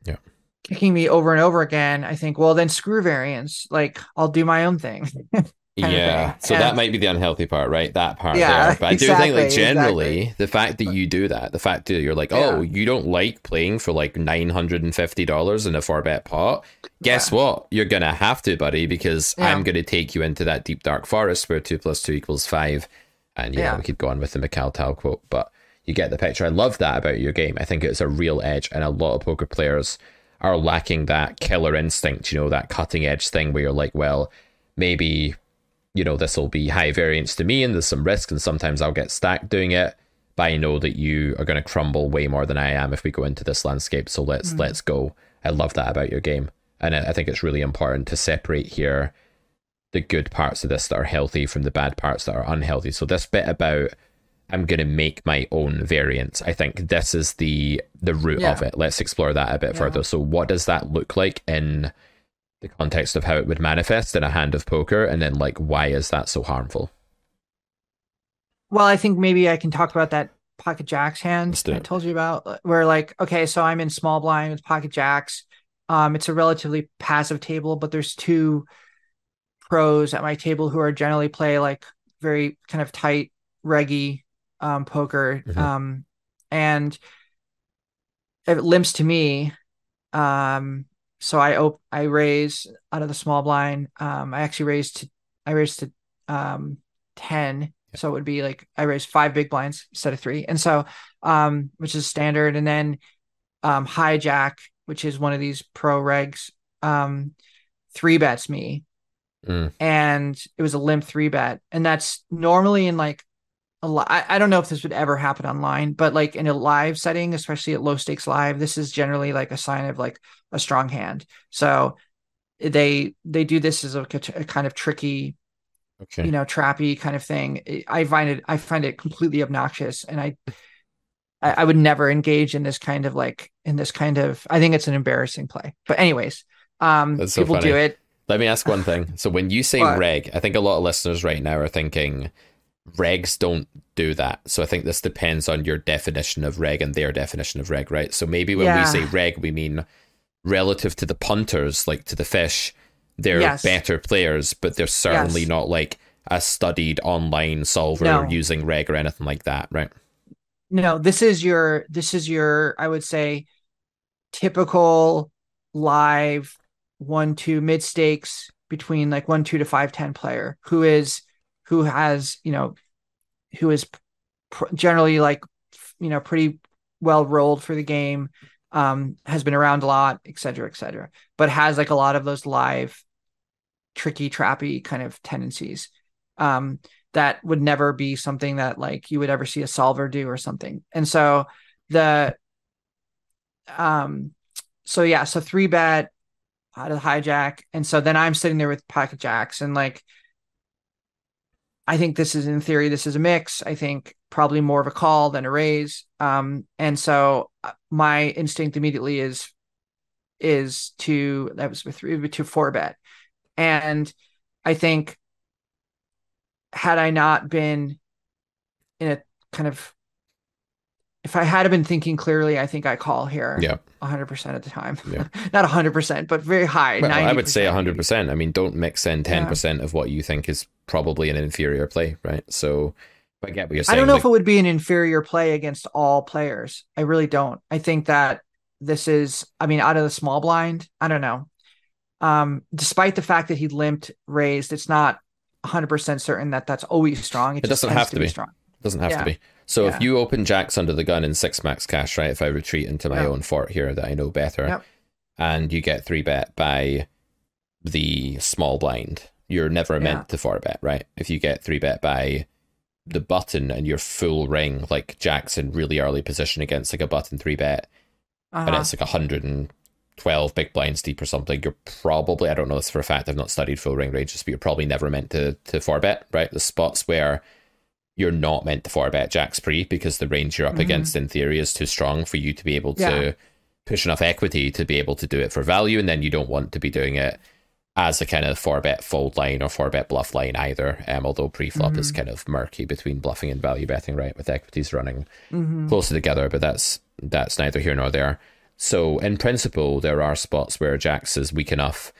Yeah. kicking me over and over again i think well then screw variance like i'll do my own thing (laughs) Yeah. So that might be the unhealthy part, right? That part Yeah, there. But I do think like exactly, generally the fact that you do that, the fact that you're like, oh, you don't like playing for like nine hundred and fifty dollars in a four bet pot. Guess what? You're gonna have to, buddy, because Yeah. I'm gonna take you into that deep dark forest where two plus two equals five. And you Yeah. we could go on with the Mikhail Tal quote, but you get the picture. I love that about your game. I think it's a real edge, and a lot of poker players are lacking that killer instinct, you know, that cutting edge thing where you're like, well, maybe you know, this will be high variance to me and there's some risk and sometimes I'll get stacked doing it. But I know that you are going to crumble way more than I am if we go into this landscape. So let's mm. let's go. I love that about your game. And I I think it's really important to separate here the good parts of this that are healthy from the bad parts that are unhealthy. So this bit about I'm going to make my own variance. I think this is the the root Yeah. of it. Let's explore that a bit Yeah. further. So what does that look like in the context of how it would manifest in a hand of poker and then like why is that so harmful? well i think maybe i can talk about that pocket jacks hand i told you about where like okay so i'm in small blind with pocket jacks um it's a relatively passive table but there's two pros at my table who are generally play like very kind of tight reggy um poker Mhm. um and it limps to me um so i op- i raise out of the small blind um i actually raised to i raised to um 10 so it would be like i raised five big blinds instead of three. And so um which is standard. And then um hijack which is one of these pro regs um three bets me. Mm. and it was a limp three bet. And that's normally in like a li- I, I don't know if this would ever happen online but like in a live setting especially at low stakes live this is generally like a sign of like a strong hand so they they do this as a, a kind of tricky Okay. you know trappy kind of thing i find it i find it completely obnoxious and i I, I would never engage in this kind of like in this kind of i think it's an embarrassing play but anyways um That's so people funny. do it Let me ask one thing. So when you say reg, I think a lot of listeners right now are thinking regs don't do that. So I think this depends on your definition of reg and their definition of reg, right? So maybe when we say reg, we mean relative to the punters, like to the fish, they're Yes. better players, but they're certainly Yes. not like a studied online solver No. using reg or anything like that, right? no, this is your this is your I would say typical live one two mid stakes between like one two to five ten player who is who has you know who is pr- generally like you know pretty well rolled for the game um has been around a lot et cetera et cetera but has like a lot of those live tricky trappy kind of tendencies um that would never be something that like you would ever see a solver do or something. And so the um so yeah so three bet out of hijack and so then i'm sitting there with pocket jacks and like I think this is in theory this is a mix. I think probably more of a call than a raise. Um, and so uh, my instinct immediately is is to that was with three to four bet, and I think had I not been in a kind of if I had been thinking clearly, I think I call here. Yeah. 100% of the time. Yeah. (laughs) Not 100%, but very high. Well, I would say 100%. I mean, don't mix in 10% of what you think is probably an inferior play, right? So I get what you're saying. I don't know like, if it would be an inferior play against all players. I really don't. I think that this is, I mean, out of the small blind, I don't know. Um, despite the fact that he limped raised, it's not 100% certain that that's always strong. It, It doesn't have to be. strong. doesn't have Yeah. to be. So Yeah. if you open jacks under the gun in six max cash, right? If I retreat into my Yeah. own fort here that I know better, Yep. and you get three bet by the small blind, you're never meant Yeah. to four bet, right? If you get three bet by the button and you're full ring, like jacks in really early position against like a button three bet, and Uh-huh. it's like a 112 big blinds deep or something, you're probably, I don't know this for a fact, I've not studied full ring ranges, but you're probably never meant to, to four bet, right? The spots where you're not meant to four bet jacks pre because the range you're up Mhm. against in theory is too strong for you to be able to Yeah. push enough equity to be able to do it for value, and then you don't want to be doing it as a kind of four bet fold line or four bet bluff line either. Um, although pre flop is Mhm. kind of murky between bluffing and value betting, right? With equities running Mhm. closer together, but that's that's neither here nor there. So in principle, there are spots where jacks is weak enough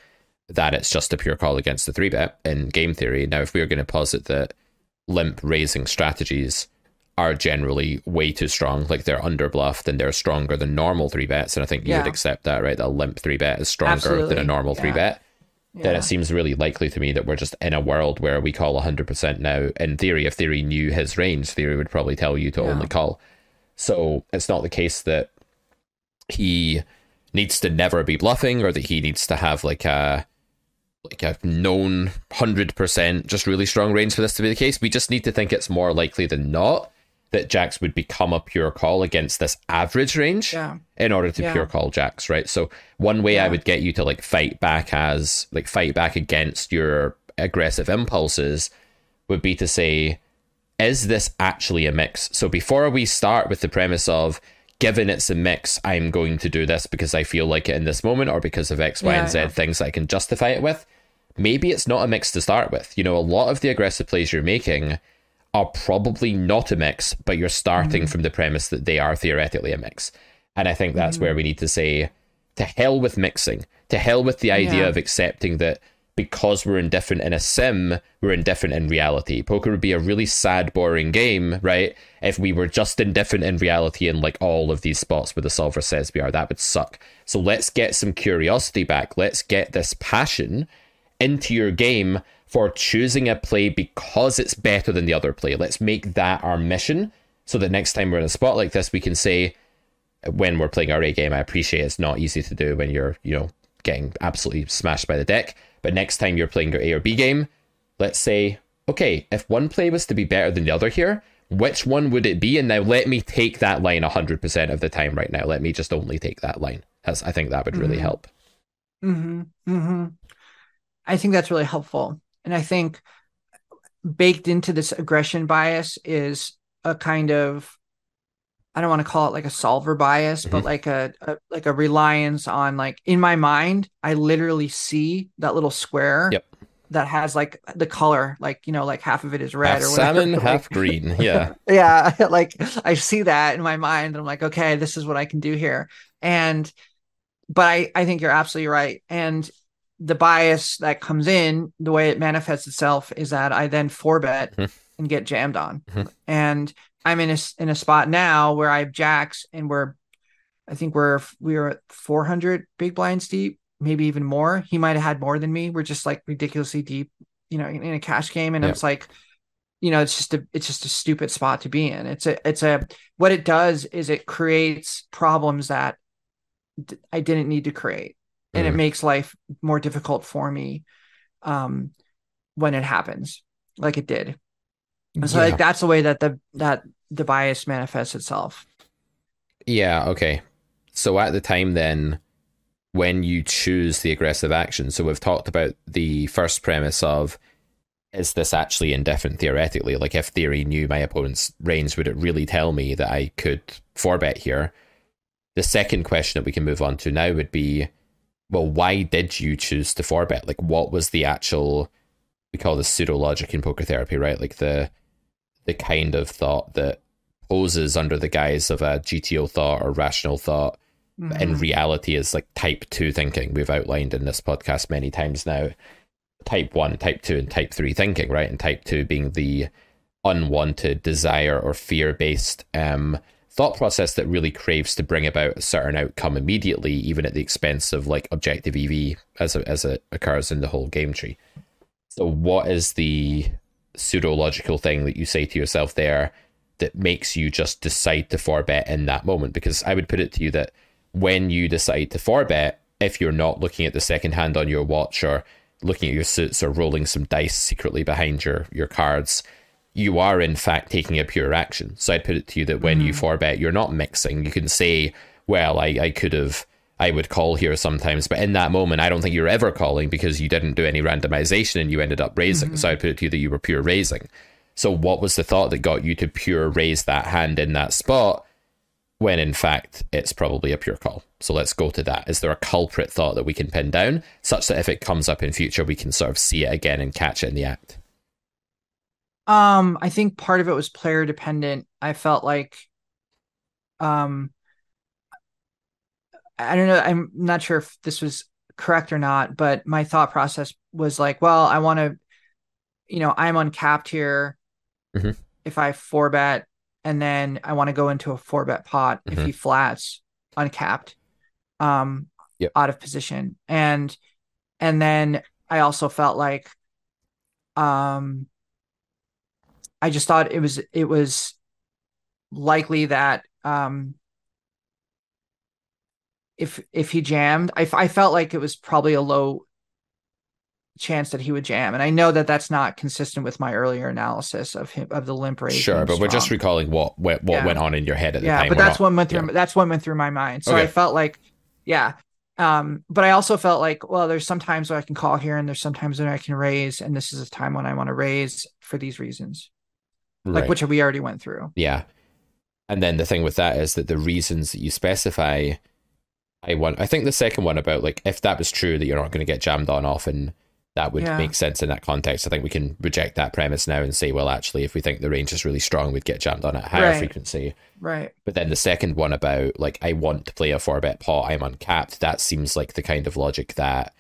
that it's just a pure call against the three bet in game theory. Now, if we're going to posit that limp raising strategies are generally way too strong, like they're underbluffed and they're stronger than normal three bets, and I think you would accept that, right? That a limp three bet is stronger than a normal three Yeah. bet then it seems really likely to me that we're just in a world where we call 100% now. In theory, if Theory knew his range, Theory would probably tell you to Yeah. only call. So it's not the case that he needs to never be bluffing or that he needs to have like a like a known 100% just really strong range for this to be the case. We just need to think it's more likely than not that Jacks would become a pure call against this average range Yeah. in order to Yeah. pure call jacks, right? So one way I would get you to like fight back as like fight back against your aggressive impulses would be to say, is this actually a mix? So before we start with the premise of given it's a mix, I'm going to do this because I feel like it in this moment or because of X, Y, Yeah, and Z yeah. things I can justify it with. Maybe it's not a mix to start with. You know, a lot of the aggressive plays you're making are probably not a mix, but you're starting Mm-hmm. from the premise that they are theoretically a mix. And I think that's Mm-hmm. where we need to say, to hell with mixing, to hell with the idea Yeah. of accepting that because we're indifferent in a sim, we're indifferent in reality. Poker would be a really sad, boring game, right? If we were just indifferent in reality in like all of these spots where the solver says we are, that would suck. So let's get some curiosity back. Let's get this passion into your game for choosing a play because it's better than the other play. Let's make that our mission so that next time we're in a spot like this, we can say, when we're playing our A game, I appreciate it's not easy to do when you're, you know, getting absolutely smashed by the deck. But next time you're playing your A or B game, let's say, okay, if one play was to be better than the other here, which one would it be? And now let me take that line 100% of the time right now. Let me just only take that line. That's, I think that would really Mhm. help. Mm-hmm. Mm-hmm. I think that's really helpful. And I think baked into this aggression bias is a kind of I don't want to call it like a solver bias, but Mhm. like a, a like a reliance on like in my mind, I literally see that little square Yep. that has like the color, like you know, like half of it is red half or whatever. salmon, (laughs) like- half green. Yeah. yeah (laughs) like i see that in my mind and i'm like okay this is what i can do here and but i i think you're absolutely right and the bias that comes in the way it manifests itself is that i then four bet Hmm. and get jammed on. Mhm. And I'm in a in a spot now where I have jacks and we're I think we're we are 400 big blinds deep, maybe even more. He might have had more than me. We're just like ridiculously deep, you know, in, in a cash game, and Yeah. it's like, you know, it's just a it's just a stupid spot to be in. It's a it's a what it does is it creates problems that I didn't need to create, and it Mm. makes life more difficult for me, um, when it happens, like it did. And so Yeah. like that's the way that the that the bias manifests itself. Yeah, okay. So at the time then when you choose the aggressive action, so we've talked about the first premise of is this actually indifferent theoretically? Like if theory knew my opponent's range, would it really tell me that I could four bet here? The second question that we can move on to now would be well, why did you choose to four bet? Like what was the actual we call this pseudo logic in poker therapy, right? Like the the kind of thought that poses under the guise of a GTO thought or rational thought, but in Mhm. reality is like type two thinking. We've outlined in this podcast many times now. Type one, type two, and type three thinking, right? And type two being the unwanted desire or fear based um, thought process that really craves to bring about a certain outcome immediately, even at the expense of like objective EV as it, as it occurs in the whole game tree. So, what is the pseudo logical thing that you say to yourself there that makes you just decide to four bet in that moment? Because I would put it to you that when you decide to four bet, if you're not looking at the second hand on your watch or looking at your suits or rolling some dice secretly behind your your cards, you are in fact taking a pure action. So I'd put it to you that when you mm. four bet, you're not mixing. You can say, well, I, I could have I would call here sometimes, but in that moment I don't think you're ever calling because you didn't do any randomization and you ended up raising. Mm-hmm. So I'd put it to you that you were pure raising. So what was the thought that got you to pure raise that hand in that spot? when in fact it's probably a pure call. So let's go to that. Is there a culprit thought that we can pin down such that if it comes up in future, we can sort of see it again and catch it in the act? Um, I think part of it was player dependent. I felt like, um, I don't know. I'm not sure if this was correct or not, but my thought process was like, well, I want to, you know, I'm uncapped here. Mhm. If I four bet, and then I want to go into a four bet pot if Mhm. he flats uncapped, um, Yep. out of position, and and then I also felt like, um, I just thought it was it was likely that um if if he jammed I, I felt like it was probably a low chance that he would jam and I know that that's not consistent with my earlier analysis of him of the limp raise Sure, but we're just recalling what what, what Yeah. went on in your head at the yeah time. Yeah, but that's not- what went through yeah. that's what went through my mind so I felt like yeah um but I also felt like well there's sometimes where I can call here and there's sometimes when I can raise and this is a time when I want to raise for these reasons like which we already went through Yeah. And then the thing with that is that the reasons that you specify, I want. I think the second one about like if that was true that you're not going to get jammed on often, that would Yeah. make sense in that context. I think we can reject that premise now and say, well, actually, if we think the range is really strong, we'd get jammed on at higher Right. frequency. right But then the second one about like I want to play a four bet pot, I'm uncapped. That seems like the kind of logic that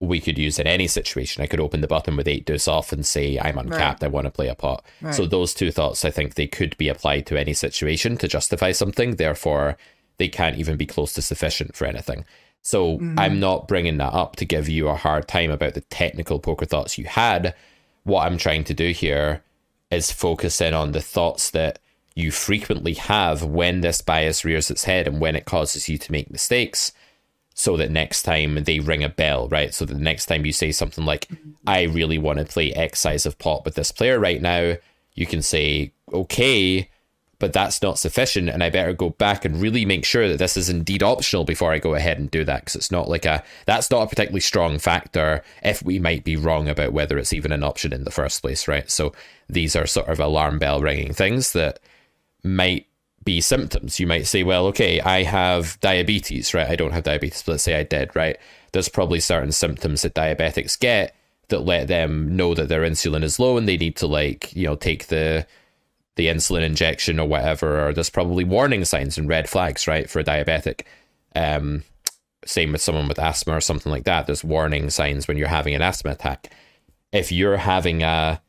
we could use in any situation. I could open the button with eight deuce off and say I'm uncapped. I want to play a pot. right So those two thoughts, I think they could be applied to any situation to justify something. Therefore, they can't even be close to sufficient for anything. So Mhm. I'm not bringing that up to give you a hard time about the technical poker thoughts you had. What I'm trying to do here is focus in on the thoughts that you frequently have when this bias rears its head and when it causes you to make mistakes so that next time they ring a bell, right? So that the next time you say something like, mm-hmm. I really want to play X size of pot with this player right now, you can say, okay, but that's not sufficient. And I better go back and really make sure that this is indeed optional before I go ahead and do that. Because it's not like a, that's not a particularly strong factor if we might be wrong about whether it's even an option in the first place, right? So these are sort of alarm bell ringing things that might be symptoms. You might say, well, okay, I have diabetes, right? I don't have diabetes, but let's say I did, right? There's probably certain symptoms that diabetics get that let them know that their insulin is low and they need to like, you know, take the the insulin injection or whatever, or there's probably warning signs and red flags, right, for a diabetic. Um, same with someone with asthma or something like that. There's warning signs when you're having an asthma attack. If you're having a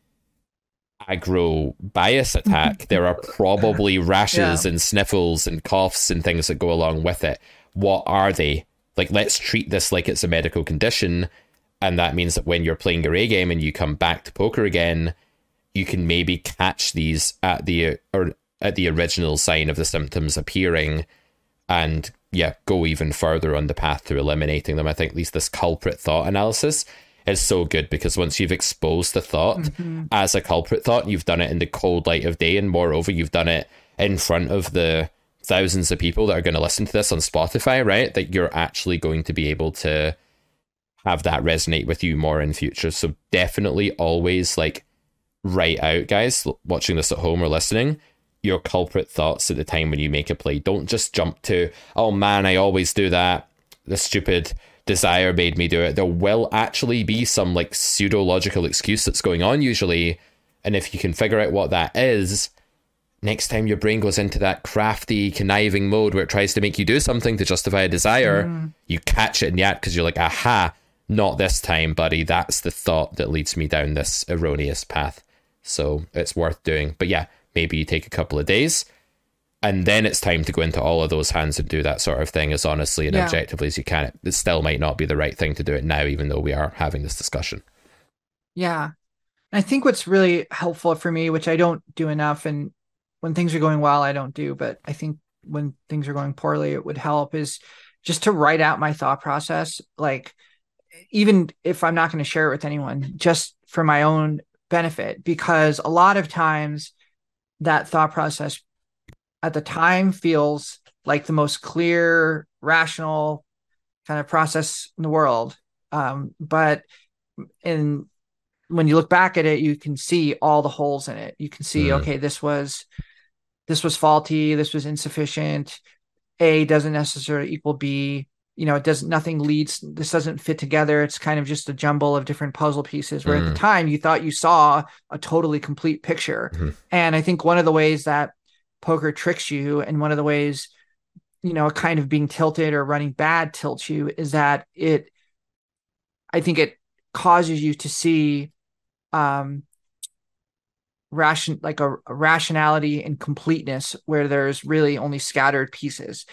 aggro bias attack, there are (laughs) probably rashes Yeah. and sniffles and coughs and things that go along with it. What are they? Like, let's treat this like it's a medical condition. And that means that when you're playing your A game and you come back to poker again, you can maybe catch these at the or at the original sign of the symptoms appearing and yeah, go even further on the path to eliminating them. I think at least this culprit thought analysis is so good because once you've exposed the thought mm-hmm. as a culprit thought, you've done it in the cold light of day, and moreover, you've done it in front of the thousands of people that are going to listen to this on Spotify, right? That you're actually going to be able to have that resonate with you more in future. So definitely always like write out, guys, watching this at home or listening, your culprit thoughts at the time when you make a play. Don't just jump to, oh man, I always do that. The stupid desire made me do it. There will actually be some like pseudo logical excuse that's going on usually. And if you can figure out what that is, next time your brain goes into that crafty, conniving mode where it tries to make you do something to justify a desire, hmm. you catch it in the act because you're like, aha, not this time, buddy. That's the thought that leads me down this erroneous path. So it's worth doing. But yeah, maybe you take a couple of days and then it's time to go into all of those hands and do that sort of thing as honestly and Yeah. objectively as you can. It still might not be the right thing to do it now, even though we are having this discussion. Yeah. I think what's really helpful for me, which I don't do enough, and when things are going well, I don't do, but I think when things are going poorly, it would help is just to write out my thought process. Like, even if I'm not going to share it with anyone, just for my own benefit, because a lot of times that thought process at the time feels like the most clear, rational kind of process in the world. Um, but in when you look back at it, you can see all the holes in it. You can see, Mm. okay, this was this was faulty, this was insufficient. A doesn't necessarily equal B. You know, it doesn't nothing leads this doesn't fit together. It's kind of just a jumble of different puzzle pieces where at Mm. the time you thought you saw a totally complete picture. Mhm. And I think one of the ways that poker tricks you and one of the ways you know kind of being tilted or running bad tilts you is that it i think it causes you to see um ration like a, a rationality and completeness where there's really only scattered pieces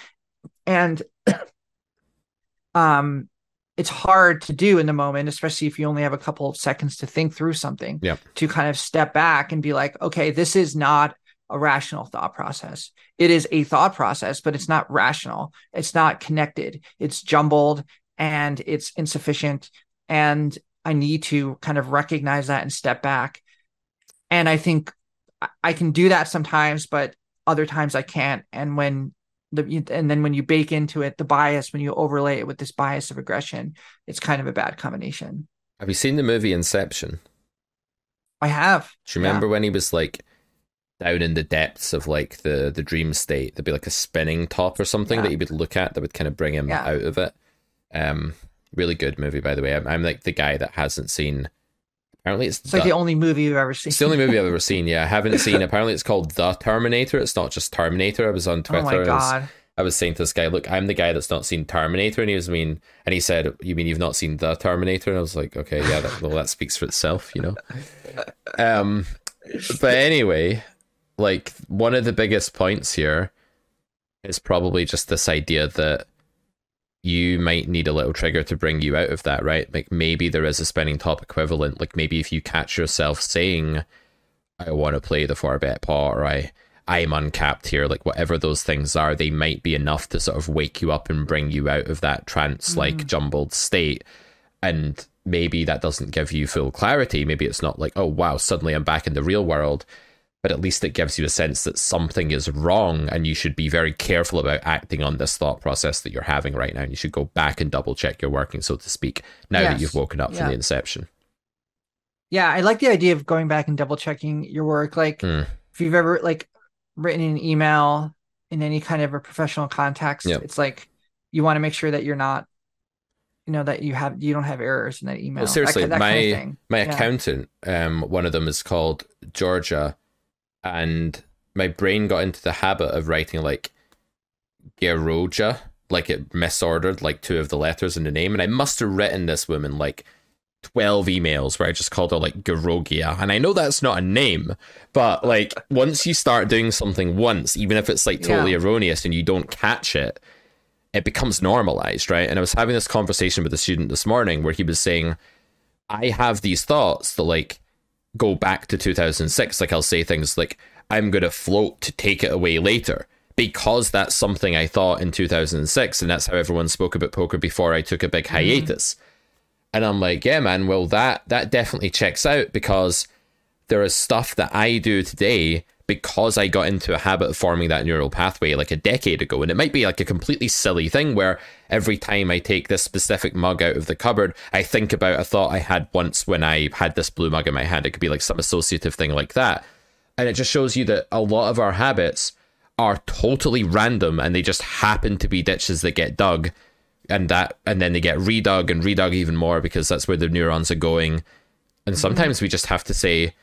and (clears throat) um it's hard to do in the moment especially if you only have a couple of seconds to think through something Yeah. to kind of step back and be like okay this is not a rational thought process. It is a thought process but it's not rational. It's not connected. It's jumbled and it's insufficient. And i need to kind of recognize that and step back. And i think I- can do that sometimes but other times i can't. And when the and then when you bake into it the bias when you overlay it with this bias of aggression it's kind of a bad combination. Have you seen the movie Inception? i have. Do you remember when he was like down in the depths of like the the dream state? There'd be like a spinning top or something Yeah. that he would look at that would kind of bring him Yeah. out of it. Um, really good movie, by the way. I'm, I'm like the guy that hasn't seen. Apparently, it's it's like the, the only movie you've ever seen it's the only movie I've ever (laughs) seen. Yeah, I haven't seen. Apparently, it's called The Terminator. It's not just Terminator. I was on Twitter. oh Twitter. my and I was- god I was saying to this guy, look, I'm the guy that's not seen Terminator, and he was mean, and he said, "You mean you've not seen the Terminator?" And I was like, "Okay, yeah, that, well, that speaks for itself, you know." (laughs) Um, but anyway, like one of the biggest points here is probably just this idea that you might need a little trigger to bring you out of that, right? Like maybe there is a spinning top equivalent. Like maybe if you catch yourself saying, "I want to play the four bet pot," or "I." I'm uncapped here, like whatever those things are, they might be enough to sort of wake you up and bring you out of that trance mm-hmm. like jumbled state. And maybe that doesn't give you full clarity. Maybe it's not like, oh wow, suddenly I'm back in the real world. But at least it gives you a sense that something is wrong and you should be very careful about acting on this thought process that you're having right now. And you should go back and double check your working, so to speak, now that you've woken up from the inception. Yeah, I like the idea of going back and double checking your work. Like Hmm. if you've ever like written an email in any kind of a professional context, Yep. it's like you want to make sure that you're not, you know, that you have you don't have errors in that email. Well, seriously, ki- that my kind of my Yeah. accountant, um, one of them is called Georgia, and my brain got into the habit of writing like Geroja, like it misordered like two of the letters in the name, and I must have written this woman like 12 emails where I just called her like Garogia. And I know that's not a name, but like (laughs) once you start doing something once, even if it's like totally yeah. erroneous and you don't catch it, it becomes normalized, right? And I was having this conversation with a student this morning where he was saying, I have these thoughts that like go back to 2006. Like I'll say things like, I'm going to float to take it away later because that's something I thought in 2006. And that's how everyone spoke about poker before I took a big mm-hmm. hiatus. Mm. And I'm like, yeah, man, well, that, that definitely checks out because there is stuff that I do today because I got into a habit of forming that neural pathway like a decade ago. And it might be like a completely silly thing where every time I take this specific mug out of the cupboard, I think about a thought I had once when I had this blue mug in my hand. It could be like some associative thing like that. And it just shows you that a lot of our habits are totally random and they just happen to be ditches that get dug and that and then they get redug and redug even more because that's where the neurons are going and mm-hmm. sometimes we just have to say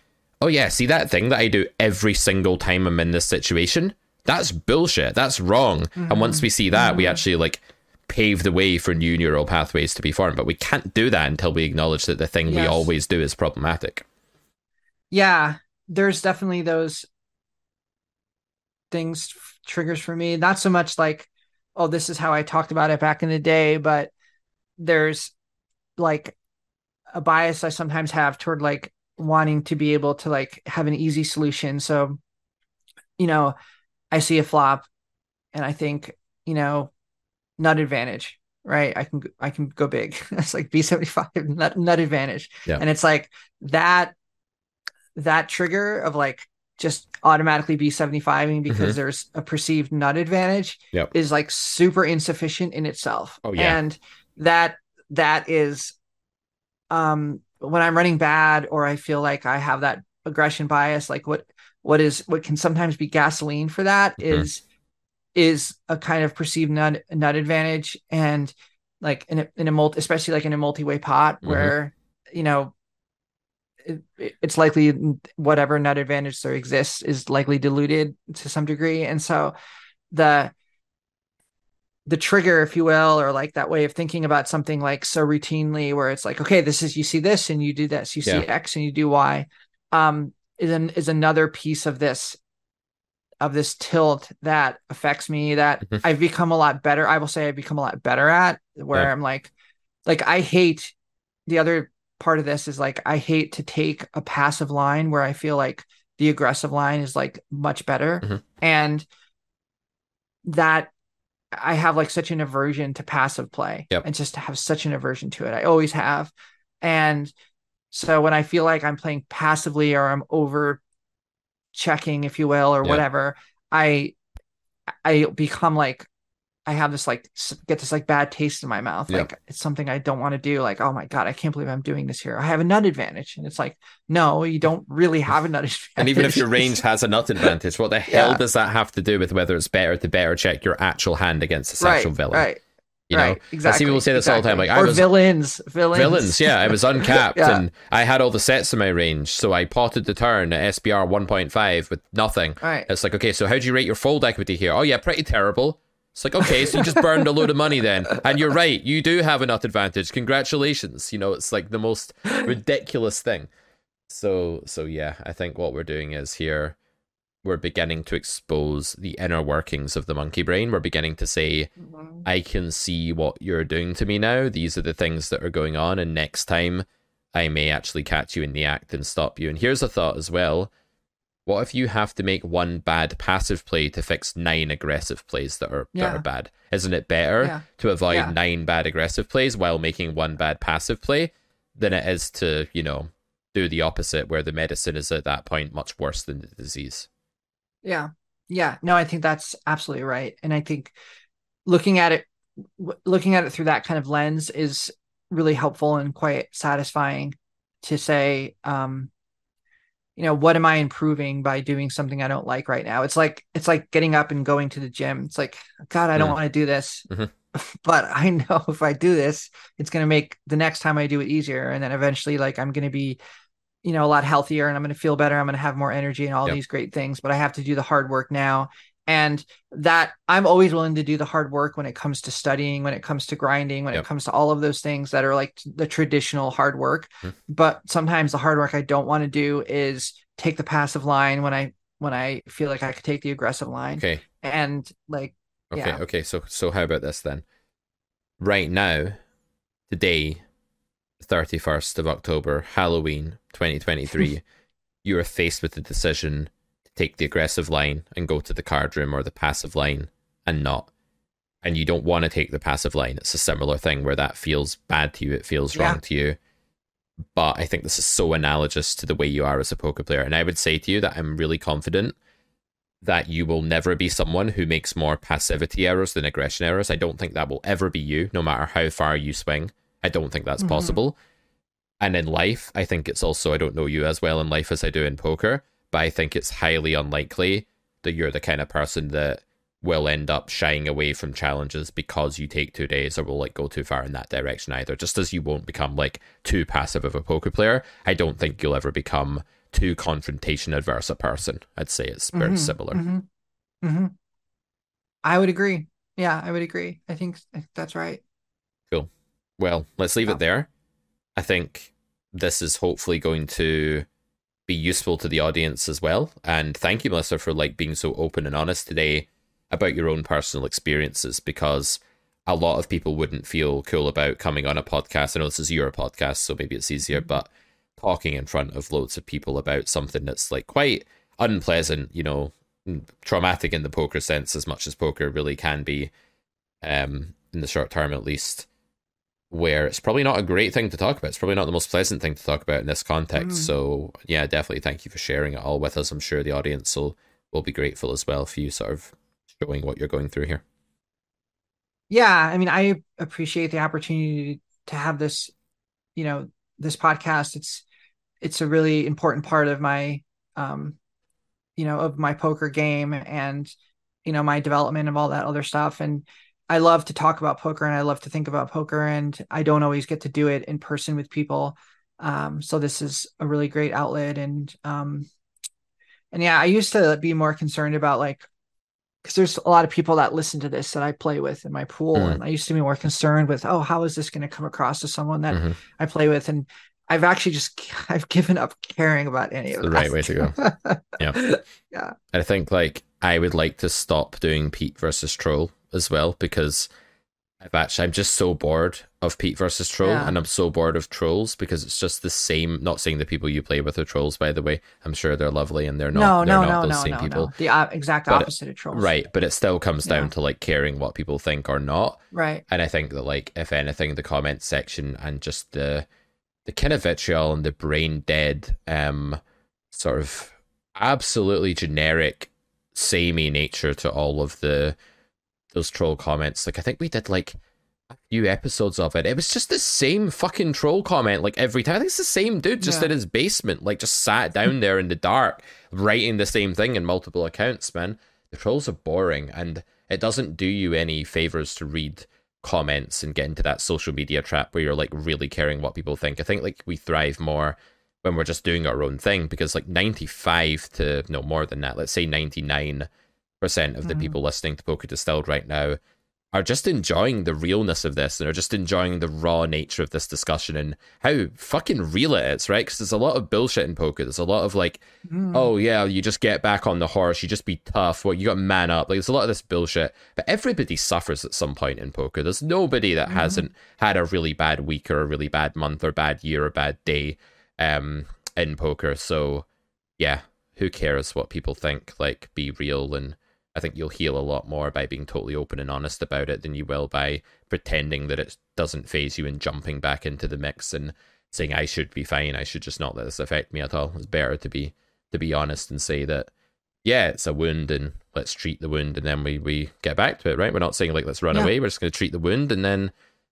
oh yeah see that thing that i do every single time i'm in this situation that's bullshit that's wrong mm-hmm. and once we see that mm-hmm. we actually like pave the way for new neural pathways to be formed but we can't do that until we acknowledge that the thing yes. we always do is problematic yeah there's definitely those things triggers for me not so much like oh, this is how I talked about it back in the day, but there's like a bias I sometimes have toward like wanting to be able to like have an easy solution. So, you know, I see a flop and I think, you know, nut advantage, right? I can I can go big. (laughs) it's like B75 nut, nut advantage. Yeah. And it's like that that trigger of like just automatically B75ing because mm-hmm. there's a perceived nut advantage yep. is like super insufficient in itself. Oh, yeah. And that that is um when I'm running bad or I feel like I have that aggression bias, like what what is what can sometimes be gasoline for that mm-hmm. is is a kind of perceived nut nut advantage and like in a in a multi especially like in a multi-way pot mm-hmm. where you know it, it's likely whatever nut advantage there exists is likely diluted to some degree and so the the trigger if you will or like that way of thinking about something like so routinely where it's like okay this is you see this and you do this you see x and you do y um is an, is another piece of this of this tilt that affects me that mm-hmm. I've become a lot better I will say I've become a lot better at where yeah. I'm like like I hate the other part of this is like I hate to take a passive line where I feel like the aggressive line is like much better. Mm-hmm. And that I have like such an aversion to passive play yep. and just have such an aversion to it. I always have. And so when I feel like I'm playing passively or I'm over checking, if you will, or yep. whatever, I I become like I have this like get this like bad taste in my mouth. Like it's something I don't want to do. Like, oh my God, I can't believe I'm doing this here. I have a nut advantage. And it's like, no, you don't really have a nut (laughs) advantage. And even if your range has a nut advantage, what the (laughs) hell yeah. does that have to do with whether it's better to better check your actual hand against a sexual right, villain? Right. You know, right, exactly. I see people say this exactly. all the time. Like, or I was villains, villains, villains. Yeah, I was (laughs) uncapped yeah. and I had all the sets in my range, so I potted the turn at SPR 1.5 with nothing. Right. It's like, okay, so how do you rate your fold equity here? Oh yeah, pretty terrible. It's like, okay, so you just burned a load of money then. And you're right, you do have nut advantage. Congratulations. You know, it's like the most ridiculous thing. So so yeah, I think what we're doing is here we're beginning to expose the inner workings of the monkey brain. We're beginning to say, mm-hmm. I can see what you're doing to me now. These are the things that are going on, and next time I may actually catch you in the act and stop you. And here's a thought as well what if you have to make one bad passive play to fix nine aggressive plays that are yeah. that are bad? Isn't it better yeah. to avoid yeah. nine bad aggressive plays while making one bad passive play than it is to, you know, do the opposite where the medicine is at that point much worse than the disease? Yeah. Yeah. No, I think that's absolutely right. And I think looking at it looking at it through that kind of lens is really helpful and quite satisfying to say um you know what am i improving by doing something i don't like right now? It's like it's like getting up and going to the gym. It's like god i don't want to do this. Mm-hmm. (laughs) but i know if i do this it's going to make the next time i do it easier. And then eventually like i'm going to be you know a lot healthier and i'm going to feel better. I'm going to have more energy and all yep. these great things. But i have to do the hard work now and that i'm always willing to do the hard work when it comes to studying when it comes to grinding when Yep. it comes to all of those things that are like the traditional hard work Mhm. but sometimes the hard work i don't want to do is take the passive line when i when i feel like i could take the aggressive line Okay. and like Okay. Yeah. Okay. So so how about this then? Right now, today, thirty first of October, Halloween, twenty twenty three, (laughs) you are faced with the decision take the aggressive line and go to the card room, or the passive line and not. And you don't want to take the passive line. It's a similar thing where that feels bad to you. It feels Yeah. wrong to you. But I think this is so analogous to the way you are as a poker player. And I would say to you that I'm really confident that you will never be someone who makes more passivity errors than aggression errors. I don't think that will ever be you, no matter how far you swing. I don't think that's Mhm. possible. And in life, I think it's also, I don't know you as well in life as I do in poker, but I think it's highly unlikely that you're the kind of person that will end up shying away from challenges because you take two days or will like go too far in that direction either. Just as you won't become like too passive of a poker player, I don't think you'll ever become too confrontation adverse a person. I'd say it's very Mhm, similar. mhm, mhm. i would agree yeah i would agree i think I think that's right Cool. Well, let's leave Yeah. it there. I think this is hopefully going to be useful to the audience as well. And thank you, Melissa, for like being so open and honest today about your own personal experiences because a lot of people wouldn't feel cool about coming on a podcast. I know this is your podcast, so maybe it's easier, but talking in front of loads of people about something that's like quite unpleasant, you know, traumatic in the poker sense as much as poker really can be, um, in the short term at least where it's probably not a great thing to talk about. It's probably not the most pleasant thing to talk about in this context. Mm. So yeah, definitely thank you for sharing it all with us. I'm sure the audience will will be grateful as well for you sort of showing what you're going through here. yeah i mean i appreciate the opportunity to have this you know this podcast it's it's a really important part of my um you know of my poker game and you know my development of all that other stuff and i love to talk about poker and i love to think about poker and i don't always get to do it in person with people um so this is a really great outlet and um and yeah i used to be more concerned about like because there's a lot of people that listen to this that I play with in my pool, Mm. and I used to be more concerned with, oh, how is this going to come across to someone that Mhm. I play with, and I've actually just (laughs) I've given up caring about any It's of the that. right way to go. (laughs) Yeah, yeah. I think like I would like to stop doing Pete versus Troll as well because I've actually I'm just so bored of Pete versus Troll Yeah. and I'm so bored of trolls because it's just the same not saying the people you play with are trolls by the way. I'm sure they're lovely and they're no, not no, they're no, not no, those same no, people. no. The uh, exact But- opposite of trolls. Right, but it still comes down Yeah. to like caring what people think or not. Right. And I think that like if anything, the comment section and just the the kind of vitriol and the brain dead, um, sort of absolutely generic, samey nature to all of the those troll comments. Like I think we did like a few episodes of it. It was just the same fucking troll comment like every time. I think it's the same dude just Yeah. in his basement, like just sat down there in the dark, writing the same thing in multiple accounts, man. The trolls are boring and it doesn't do you any favors to read comments and get into that social media trap where you're like really caring what people think. I think like we thrive more when we're just doing our own thing because like 95 to no more than that, let's say 99% of the Mhm. people listening to Poker Distilled right now are just enjoying the realness of this and are just enjoying the raw nature of this discussion and how fucking real it is, right? Because there's a lot of bullshit in poker. There's a lot of like, Mm. oh yeah, you just get back on the horse, you just be tough. Well, you got man up. Like there's a lot of this bullshit, but everybody suffers at some point in poker. There's nobody that Mhm. hasn't had a really bad week or a really bad month or bad year or bad day, um, in poker. So yeah, who cares what people think? Like, be real and. I think you'll heal a lot more by being totally open and honest about it than you will by pretending that it doesn't phase you and jumping back into the mix and saying I should be fine. I should just not let this affect me at all. It's better to be to be honest and say that yeah, it's a wound and let's treat the wound and then we we get back to it, right? We're not saying like let's run Yeah. away. We're just going to treat the wound and then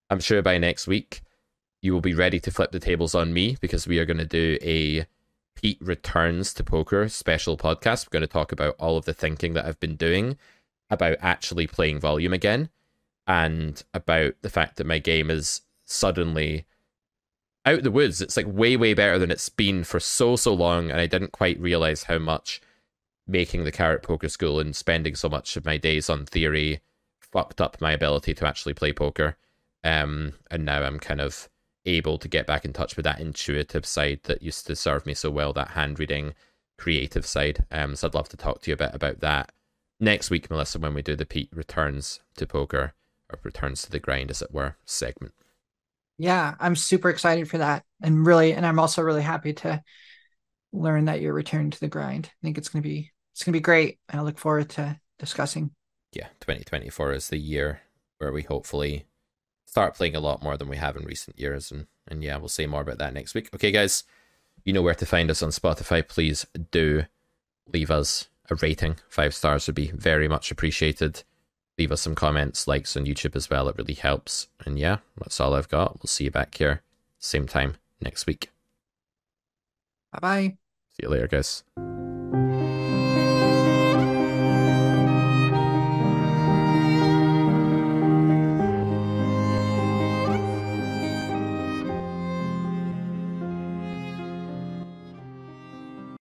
I'm sure by next week you will be ready to flip the tables on me because we are going to do a Pete returns to poker special podcast. We're going to talk about all of the thinking that I've been doing about actually playing volume again and about the fact that my game is suddenly out the woods. It's like way, way better than it's been for so, so long. And I didn't quite realize how much making the carrot poker school and spending so much of my days on theory fucked up my ability to actually play poker. Um, and now I'm kind of able to get back in touch with that intuitive side that used to serve me so well, that hand reading creative side. Um, so I'd love to talk to you a bit about that next week, Melissa, when we do the Pete returns to poker or returns to the grind, as it were, segment. Yeah, I'm super excited for that, and really, and I'm also really happy to learn that you're returned to the grind. I think it's gonna be it's gonna be great. And I look forward to discussing. Yeah, 2024 is the year where we hopefully start playing a lot more than we have in recent years, and and yeah, we'll say more about that next week. Okay, guys, you know where to find us on Spotify. Please do leave us a rating. Five stars would be very much appreciated. Leave us some comments, likes on YouTube as well. It really helps. And yeah, that's all I've got. We'll see you back here, same time next week. Bye bye. See you later, guys.